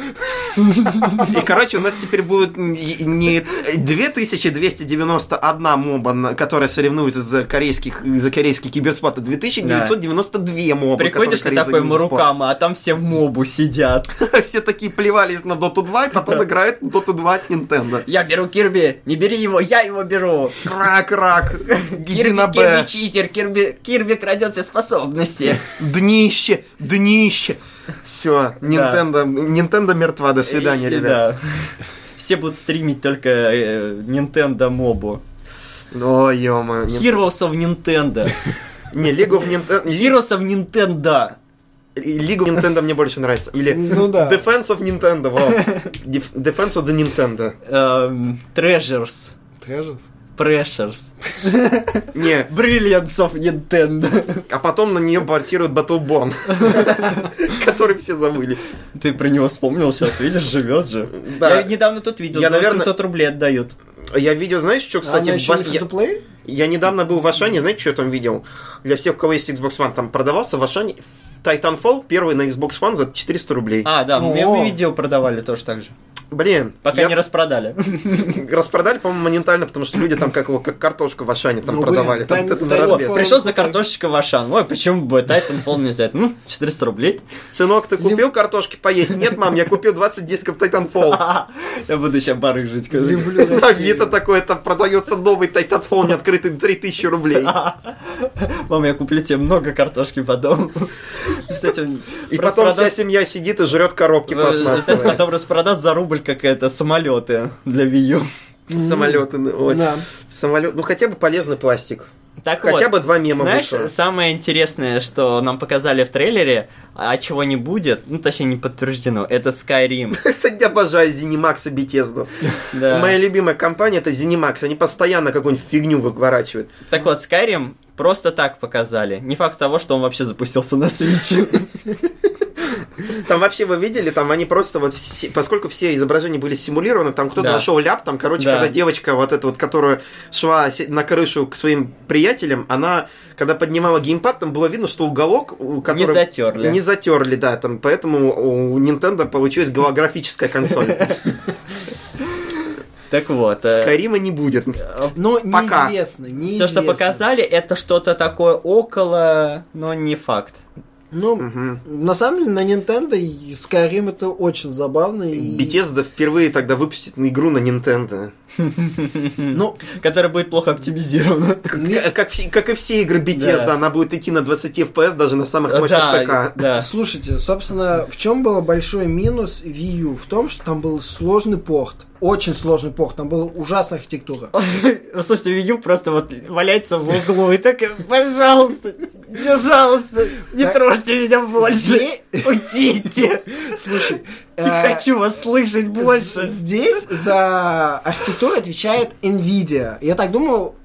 И, короче, у нас теперь будет не 2291 моба, которая соревнуется за, корейских, за корейский киберспорт, а 2992 моба. Приходишь ты такой. Марукама, а там все в мобу сидят. Все такие плевались на Dota 2, и потом играют в Dota 2 от Nintendo. Я беру Кирби, не бери его, я его беру. Крак-рак, иди Кирби, на Кирби Б. читер, Кирби, Кирби крадет все способности. Днище, днище. Все, Nintendo, Nintendo мертва, до свидания, ребят. да. Все будут стримить только э, Nintendo мобу. Ой, ё Heroes of Nintendo. Не, League of Nintendo... Heroes of Nintendo. League of Nintendo мне больше нравится. Или Ну да. Defense of Nintendo. Def- Defense of the Nintendo. Эм, Treasures. Treasures. Pressures. Не, Brilliance of Nintendo. а потом на нее портируют Battleborn, который все забыли. Ты про него вспомнил сейчас, видишь, живет же. Да. Я недавно тут видел, Я, за наверное- 800 рублей отдают. Я видел, знаешь, что, кстати, Она еще не я, я недавно был в Ашане, знаете, что я там видел? Для всех, у кого есть Xbox One, там продавался в Ашане Titanfall, первый на Xbox One за 400 рублей. А, да, мне видео продавали тоже так же. Блин, Пока я- не распродали. распродали, по-моему, моментально, потому что люди там как его, как картошку в Ашане там Ну, блин, продавали. Там это на Тайн- развес. Titanfall- Пришел за картошечкой в Ашан. Ой, почему бы Titanfall не взять? Ну, 400 рублей. Сынок, ты купил картошки поесть? Нет, мам, я купил 20 дисков Titanfall. Я буду сейчас барыжить. Люблю На Россию. Авито такое, там продается новый Titanfall, не открытый 3000 рублей. Мама, я куплю тебе много картошки потом. Кстати, И потом вся семья сидит и жрет коробки пластмассовые. потом распродаст за рубль какая-то самолеты для Wii U. Самолеты. ну, ой. Да. Самолет, ну хотя бы полезный пластик. Так Хотя вот, бы два мема Знаешь, вышло. самое интересное, что нам показали в трейлере, а чего не будет, ну, точнее, не подтверждено, это Skyrim. Кстати, обожаю Zenimax и Bethesda. Да. Моя любимая компания это Zenimax. Они постоянно какую-нибудь фигню выворачивают. Так вот, Skyrim просто так показали. Не факт того, что он вообще запустился на Switch. Там вообще вы видели, там они просто вот все, поскольку все изображения были симулированы, там кто-то Да. нашел ляп, там, короче, Да. когда девочка вот эта вот, которая шла на крышу к своим приятелям, она, когда поднимала геймпад, там было видно, что уголок, у Не затерли. Не затерли, да, там, поэтому у Nintendo получилась голографическая консоль. Так вот. э, Скайрима не будет. Но Пока. неизвестно, Все, неизвестно. что показали, это что-то такое около, но не факт. Ну, Мгм. на самом деле, на Nintendo и Skyrim это очень забавно. И... Bethesda впервые тогда выпустит игру на Nintendo. Ну, Которое будет плохо К- Как, и все игры Bethesda, она будет идти на 20 FPS даже на самых мощных ПК. да. Слушайте, собственно, в чем был большой минус Wii U? В том, что там был сложный порт. Очень сложный порт. Там была ужасная архитектура. Слушайте, U просто вот валяется в углу и так, пожалуйста, пожалуйста, не трожьте меня больше. Уйдите. Слушай, Не э, хочу вас слышать больше. Здесь за архитектуру отвечает Nvidia. Я так думаю,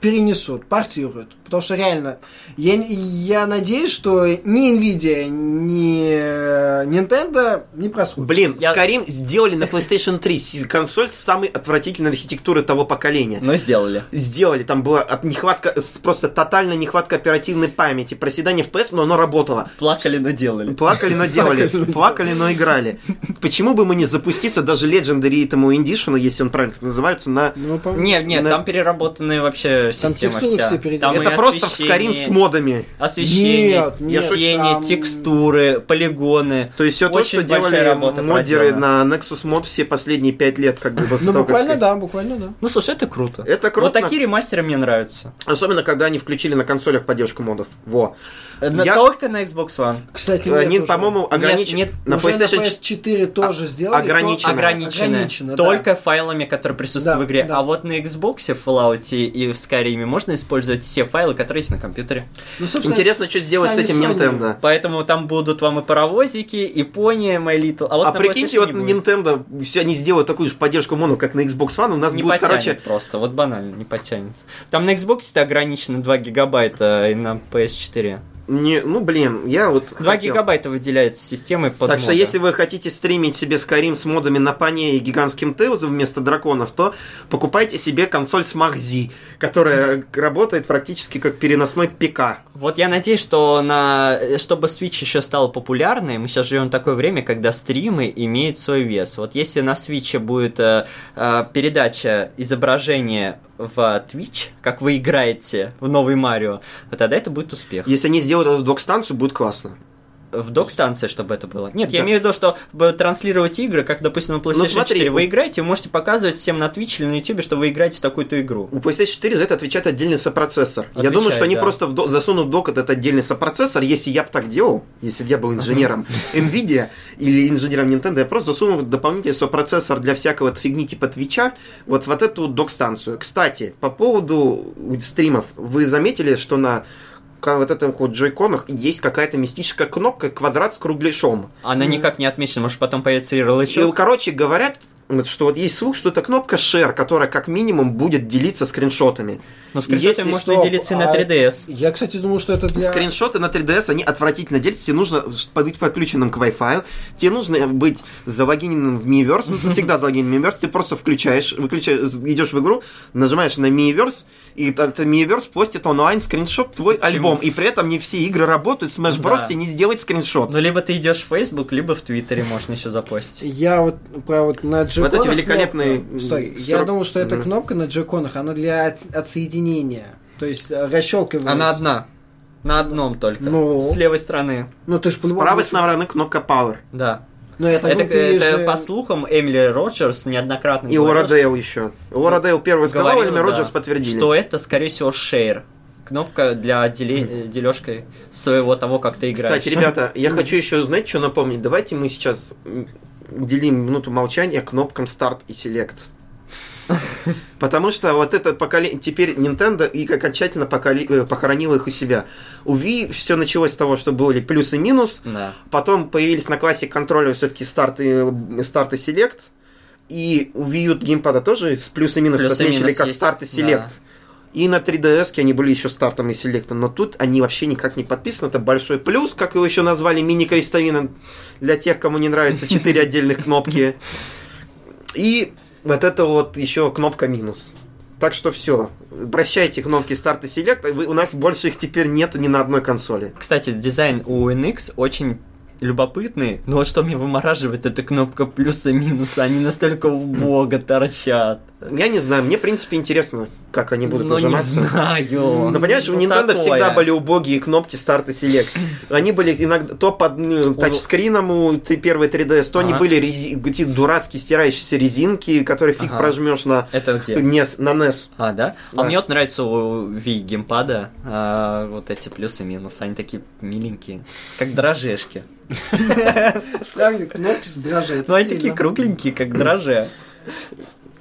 перенесут, портируют. Потому что реально, я, я надеюсь, что ни Nvidia, ни э, Nintendo не просрут. Блин, Я- Skyrim сделали на PlayStation 3 с- консоль с самой отвратительной архитектурой того поколения. Но сделали. Сделали, там была от нехватка, просто тотальная нехватка оперативной памяти, проседание FPS, но оно работало. Плакали, но делали. Плакали, но делали. Плакали, но играли. Почему бы мы не запуститься даже Legendary этому Edition, если он правильно называется, на... Ну, по- Нет, там переработанная вообще Там система текстуры вся. все. Там Это просто в Skyrim освещение, с модами. Освещение, Нет, нет, освещение, там- текстуры, полигоны. То есть все то, что делали работа модеры проделана. на Nexus Mod все последние пять лет, как бы Ну, буквально да, буквально да. Ну, слушай, это круто. Это круто. Вот такие ремастеры мне нравятся. Особенно, когда они включили на консолях поддержку модов. Во. На- Я- Только на Xbox One. Кстати, Они, по-моему, ограничены. нет, на PlayStation на 4 PS4 тоже сделали. ограничено. Только файлами, которые присутствуют Да, в игре. да. А вот на Xbox, в Fallout и в Skyrim можно использовать все файлы, которые есть на компьютере. Ну, собственно, Интересно, что сделать с этим Sony. Nintendo. Поэтому там будут вам и паровозики, и пони, My Little. А вот а прикиньте, вот. Nintendo, все они сделают такую же поддержку моно, как на Xbox One, у нас не будет, потянет короче, просто, вот банально, не потянет. Там на Xbox это ограничено 2 гигабайта и на PS4. Не, ну блин, я вот 2 хотел. гигабайта выделяется системой под Так что мода. если вы хотите стримить себе Skyrim с модами на пане и гигантским Теузом вместо драконов, то покупайте себе консоль Smart Z, которая работает практически как переносной ПК. Вот я надеюсь, что на... чтобы Switch еще стал популярной, мы сейчас живем в такое время, когда стримы имеют свой вес. Вот если на Switch будет э, э, передача изображения в Twitch, как вы играете в новый Марио, тогда это будет успех. Если они сделают эту док-станцию, будет классно. В док-станции, чтобы это было. Нет, я Да. имею в виду, что транслировать игры, как, допустим, на PlayStation Ну, смотри, 4 вы играете, вы можете показывать всем на Twitch или на YouTube, что вы играете в такую-то игру. У PlayStation 4 за это отвечает отдельный сопроцессор. я Отвечает, думаю, что они да. просто в до- засунут док этот отдельный сопроцессор. Если я бы так делал, если бы я был инженером Nvidia или инженером Nintendo, я просто засунул дополнительный сопроцессор для всякого фигни типа Твича вот, вот эту док-станцию. Кстати, по поводу стримов, вы заметили, что на вот этом вот джойконах есть какая-то мистическая кнопка, квадрат с кругляшом. Она никак не отмечена, может потом появится И, ярлычок. короче, говорят, что вот есть слух, что это кнопка Share, которая как минимум будет делиться скриншотами. Но скриншотами если можно что, делиться и на а- 3DS. Я, кстати, думал, что это для... Скриншоты на 3DS, они отвратительно делятся. Тебе нужно быть подключенным к Wi-Fi. Тебе нужно быть залогиненным в Miiverse. Ну, ты всегда залогинен в Miiverse. Ты просто включаешь, выключаешь, идешь в игру, нажимаешь на Miiverse, и там Miiverse постит онлайн скриншот твой Почему? альбом. И при этом не все игры работают. Smash Bros. Да. тебе не сделать скриншот. Ну, либо ты идешь в Facebook, либо в Твиттере можно еще запостить. Я вот про вот на джеконах... Вот эти великолепные, кнопка- Стой, м, я сорок- думал, что эта Мгм. кнопка на джеконах, она для от- отсоединения. То есть э, расщелкиваешь. Она одна. На одном только. Ну. С левой стороны. Ну, ты ж С правой стороны кнопка Power. Да. Ну, я так это, ты это же- по слухам Эмили Роджерс неоднократно И говорила, Лора Дейл еще. Лора Дейл первый сказал, Эльми да, Роджерс подтвердили. Что это, скорее всего, share. Кнопка для деле- дележкой своего того, как ты играешь. Кстати, ребята, я хочу еще, знаете, что напомнить? Давайте мы сейчас уделим минуту молчания кнопкам старт и селект. Потому что вот это поколение, теперь Nintendo и окончательно поколи- э, похоронила их у себя. У Wii все началось с того, что были плюс и минус, Да. потом появились на классе контроллера все-таки старт и, старт и селект, и у Wii U геймпада тоже с плюс и минус Плюс и отмечали минус как есть, старт и селект. И на 3DS они были еще стартом и селектом, но тут они вообще никак не подписаны. Это большой плюс, как его еще назвали, мини-крестовина для тех, кому не нравится 4 отдельных кнопки. И вот это вот еще кнопка минус. Так что все, прощайте кнопки старт и селект, у нас больше их теперь нету ни на одной консоли. Кстати, дизайн у NX очень любопытный, но вот что меня вымораживает, это кнопка плюса и минуса. Они настолько убого торчат. Я не знаю, мне, в принципе, интересно, как они будут Но не нажиматься. знаю. Но понимаешь, у Ну, Nintendo такое. всегда были убогие кнопки старт и селект. Они были иногда то под ну, тачскрином у т- первой 3DS, то они были рези- эти дурацкие стирающиеся резинки, которые фиг Ага. прожмешь на Это где? NES, на NES. А, да? Да. А мне вот нравится у Wii геймпада а, вот эти плюсы и минусы. Они такие миленькие, как дрожжешки. Сравни кнопки с дрожжей. Ну, они такие кругленькие, как дрожжи.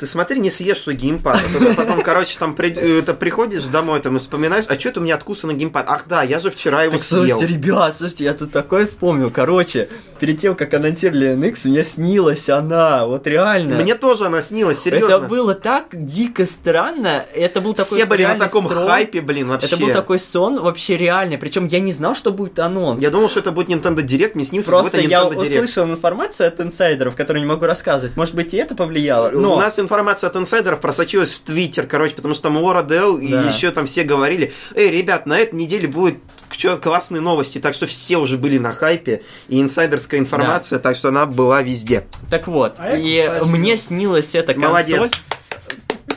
Ты смотри, не съешь свой геймпад. А то ты потом, короче, там при- это приходишь домой, там и вспоминаешь, а что это у меня откусанный геймпад? Ах да, я же вчера его Так, съел. слушайте, ребят, слушайте, я тут такое вспомнил. Короче, перед тем, как анонсировали NX, мне снилась она. Вот реально. Мне тоже она снилась, серьезно. Это было так дико странно. Это был такой Все были на таком строй. хайпе, блин, вообще. Это был такой сон вообще реальный. Причем я не знал, что будет анонс. Я думал, что это будет Nintendo Direct, мне снился Просто я Direct. услышал информацию от инсайдеров, которую не могу рассказывать. Может быть, и это повлияло. Но У нас информация от инсайдеров просочилась в Твиттер, короче, потому что там Лора Дел и Да. еще там все говорили, эй, ребят, на этой неделе будет чё- классные новости, так что все уже были на хайпе, и инсайдерская информация, так что она была везде. Так вот, А и мне да. снилась эта консоль. Молодец.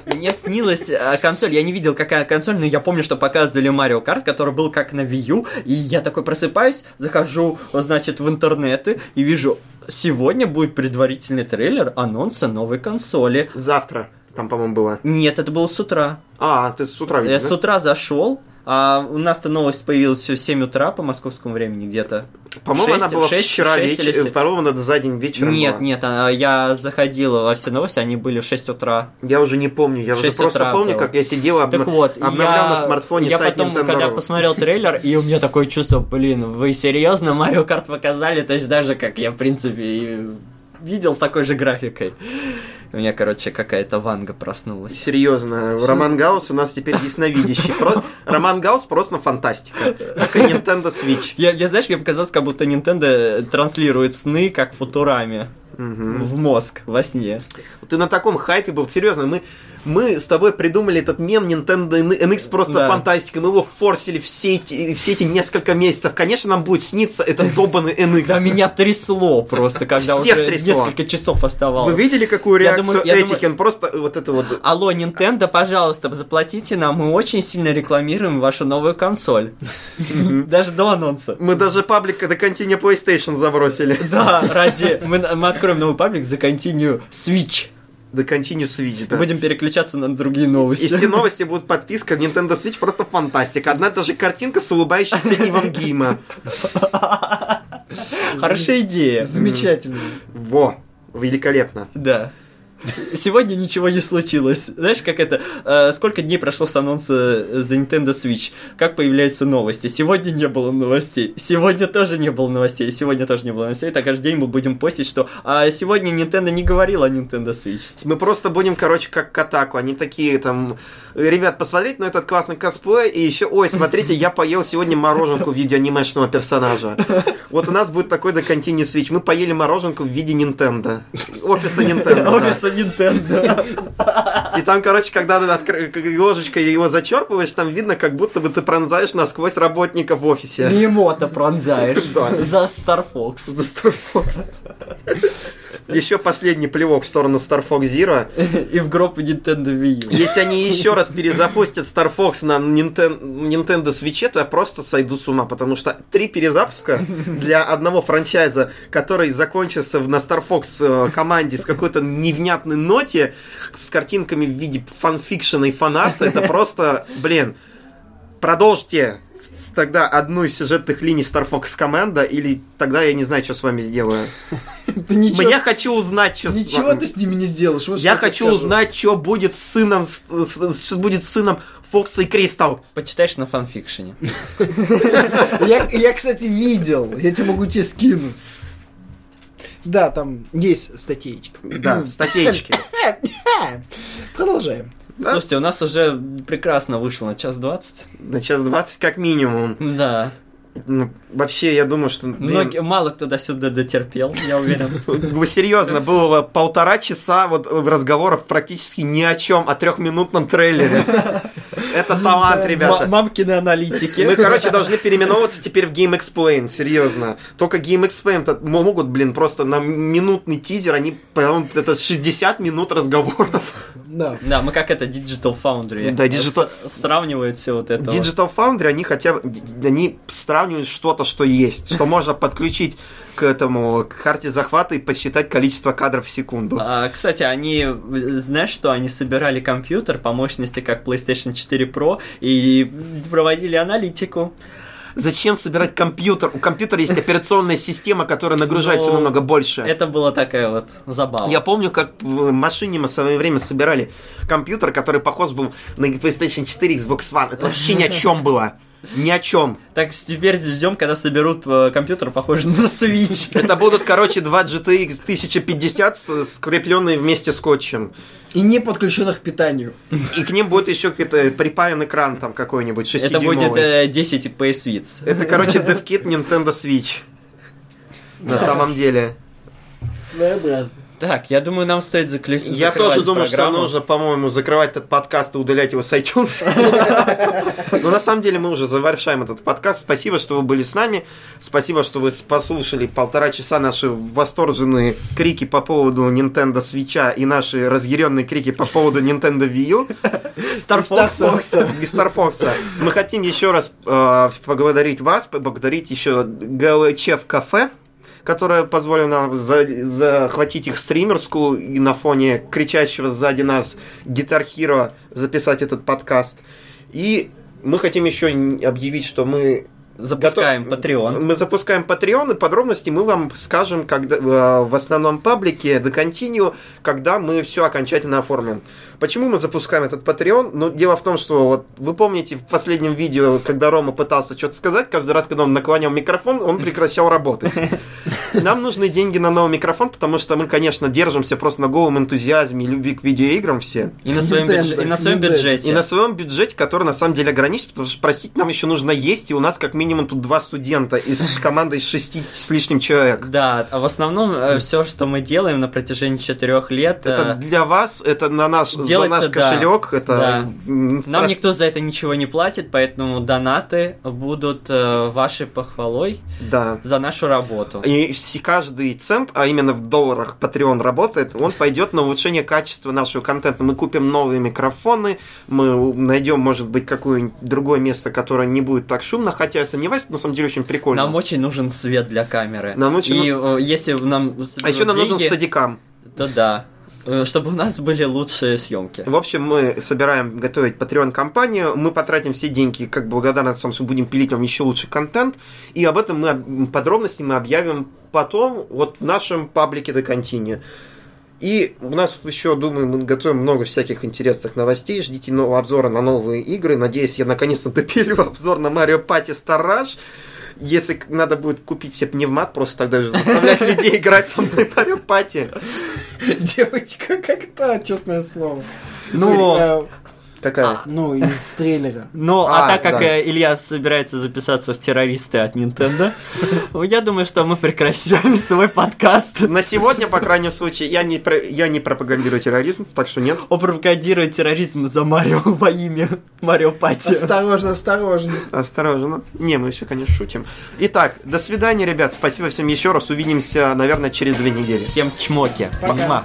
Мне снилась э, консоль, я не видел, какая консоль, но я помню, что показывали Марио Карт, который был как на Wii U, и я такой просыпаюсь, захожу, значит, в интернеты и вижу, сегодня будет предварительный трейлер анонса новой консоли. Завтра там, по-моему, было. Нет, это было с утра. А, ты с утра видел, Я да? с утра зашел, а у нас-то новость появилась в 7 утра по московскому времени где-то. По-моему, она шесть- была шесть- вчера шесть или вечером, по-моему, она за день вечером Нет, была. нет, а, я заходил во все новости, они были в 6 утра. Я уже не помню, я уже 6 просто помню, было. как я сидел, обна- Так вот, обновлял я, на смартфоне я сайт потом, Nintendo. когда посмотрел трейлер, и у меня такое чувство, блин, вы серьезно Марио Карт показали, то есть даже как я, в принципе, видел с такой же графикой. У меня, короче, какая-то ванга проснулась. Серьезно, Роман Гаус у нас теперь ясновидящий. Роман Гаус просто фантастика. Как и Nintendo Switch. Я, я, знаешь, мне показалось, как будто Nintendo транслирует сны, как в В мозг, во сне. Ты на таком хайпе был, серьезно, мы, мы с тобой придумали этот мем Nintendo NX просто Да. фантастика, мы его форсили все эти, все эти несколько месяцев. Конечно, нам будет сниться этот долбанный NX. Да меня трясло просто, когда уже несколько часов оставалось. Вы видели, какую реакцию Он просто вот это вот... Алло, Nintendo, пожалуйста, заплатите нам, мы очень сильно рекламируем вашу новую консоль. Даже до анонса. Мы даже паблик The Continue PlayStation забросили. Да, ради... Мы откроем новый паблик за Continue Switch. The Continue Switch, да. Будем переключаться на другие новости. И все новости будут подписка Nintendo Switch просто фантастика. Одна и та же картинка с улыбающимся Иван Гима. Хорошая идея. Замечательно. Во, великолепно. Да. Сегодня ничего не случилось. Знаешь, как это... э, сколько дней прошло с анонса за Nintendo Switch? Как появляются новости? Сегодня не было новостей. Сегодня тоже не было новостей. Сегодня тоже не было новостей. Так каждый день мы будем постить, что а сегодня Nintendo не говорил о Nintendo Switch. Мы просто будем, короче, как Катаку. Они такие там... Ребят, посмотрите на этот классный косплей. И еще, ой, смотрите, я поел сегодня мороженку в виде анимешного персонажа. Вот у нас будет такой The Continue Switch. Мы поели мороженку в виде Nintendo. Офиса Nintendo. Офиса Nintendo. И там, короче, когда как ложечкой его зачерпываешь, там видно, как будто бы ты пронзаешь насквозь работника в офисе. Мимо-то пронзаешь. За Star Fox. За Star Fox. Еще последний плевок в сторону Star Fox Zero. И в группу Nintendo Wii U. Если они еще раз перезапустят Star Fox на Nintendo, Nintendo Switch, то я просто сойду с ума, потому что три перезапуска для одного франчайза, который закончился на Star Fox э, команде с какой-то невнятной ноте, с картинками в виде фанфикшена и фаната, это просто, блин, продолжите тогда одну из сюжетных линий Star Fox команда, или тогда я не знаю, что с вами сделаю. Ничего, Я хочу узнать, что с ничего ты с ними не сделаешь. Я хочу узнать, что будет с сыном, что будет с сыном Фокса и Кристал. Почитаешь на фанфикшене. Я, я, кстати, видел. Я тебе могу тебе скинуть. Да, там есть статейка. Да, статейки. Продолжаем. Слушайте, у нас уже прекрасно вышло на час двадцать. На час двадцать как минимум. Да. Ну, вообще, я думаю, что... блин, Многие, мало кто до сюда дотерпел, я уверен. Вы серьезно, было полтора часа вот разговоров практически ни о чем, о трехминутном трейлере. Это талант, ребята. Мамкины аналитики. Мы, короче, должны переименовываться теперь в Game Explain, серьезно. Только Game Explain могут, блин, просто на минутный тизер, они, по-моему, это 60 минут разговоров. Да. Да, мы как это, Digital Foundry. Да, Digital- Сравнивают все вот это. Digital Foundry, они хотя бы, они сравнивают что-то, что есть, что можно подключить к этому, к карте захвата и посчитать количество кадров в секунду. А, кстати, они, знаешь, что они собирали компьютер по мощности как PlayStation 4 Pro и проводили аналитику. Зачем собирать компьютер? У компьютера есть операционная система, которая нагружает все Ну, намного больше. Это была такая вот забава. Я помню, как в машине мы в свое время собирали компьютер, который похож был на PlayStation 4 Xbox One. Это вообще ни о чем было. Ни о чем. Так теперь ждем, когда соберут э, компьютер, похожий на Switch. Это будут, короче, два GTX 1050 с- скрепленные вместе скотчем. И не подключенных к питанию. И к ним будет еще какой-то припаян экран там какой-нибудь 6 Это будет э, 10 PS Vits. Это, короче, DevKit Nintendo Switch. На самом деле. Своеобразно. Так, я думаю, нам стоит заключить. Я тоже думаю, что нужно, по-моему, закрывать этот подкаст и удалять его с iTunes. Но на самом деле мы уже завершаем этот подкаст. Спасибо, что вы были с нами. Спасибо, что вы послушали полтора часа наши восторженные крики по поводу Nintendo Switch и наши разъяренные крики по поводу Nintendo Wii U. Star Fox. Fox. И Star Fox. Мы хотим еще раз э, поблагодарить вас, поблагодарить еще ГЛЧ в кафе, которая позволила нам за- захватить их стримерскую и на фоне кричащего сзади нас Hero записать этот подкаст. И мы хотим еще объявить, что мы Запускаем готов- Patreon. Мы запускаем Patreon, и подробности мы вам скажем когда, э, в основном паблике до Continue, когда мы все окончательно оформим. Почему мы запускаем этот Patreon? Ну, дело в том, что вот вы помните в последнем видео, когда Рома пытался что-то сказать, каждый раз, когда он наклонял микрофон, он прекращал работать. Нам нужны деньги на новый микрофон, потому что мы, конечно, держимся просто на голом энтузиазме и любви к видеоиграм все. И на своем, Nintendo, бюджете, и на своем Nintendo. бюджете. И на своем бюджете, который на самом деле ограничен, потому что, простите, нам еще нужно есть, и у нас как минимум тут два студента из команды из шести с лишним человек. Да, а в основном все, что мы делаем на протяжении четырех лет, Это э, для вас, это на наш, за наш да. кошелек, это... Да. м, нам никто за это ничего не платит, поэтому донаты будут э, вашей похвалой Да. за нашу работу. И каждый цент, а именно в долларах Patreon работает, он пойдет на улучшение качества нашего контента. Мы купим новые микрофоны, мы найдем, может быть, какое-нибудь другое место, которое не будет так шумно, хотя сомневаюсь, на самом деле очень прикольно. Нам очень нужен свет для камеры. Нам очень И э, если нам А еще нам нужен деньги, стадикам. то да. Э, Чтобы у нас были лучшие съемки. В общем, мы собираем готовить Patreon компанию, мы потратим все деньги как благодарность вам, что будем пилить вам еще лучший контент, и об этом мы об- подробности мы объявим потом вот в нашем паблике до Continue. И у нас еще, думаю, мы готовим много всяких интересных новостей. Ждите нового обзора на новые игры. Надеюсь, я наконец-то допилю обзор на Марио Пати Стараж. Если надо будет купить себе пневмат, просто тогда уже заставлять людей играть со мной Марио Пати. Девочка, как то честное слово. Ну, Какая? ну, из трейлера. Ну, а, А, так как да. э, Илья собирается записаться в террористы от Nintendo, я думаю, что мы прекращаем свой подкаст. На сегодня, по крайнем случае, я не, про- я не пропагандирую терроризм, так что нет. Он пропагандирует терроризм за Марио во имя Марио Пати. Осторожно, осторожно. Осторожно. Не, мы все, конечно, шутим. Итак, до свидания, ребят. Спасибо всем еще раз. Увидимся, наверное, через две недели. Всем чмоки. Пока. Муа.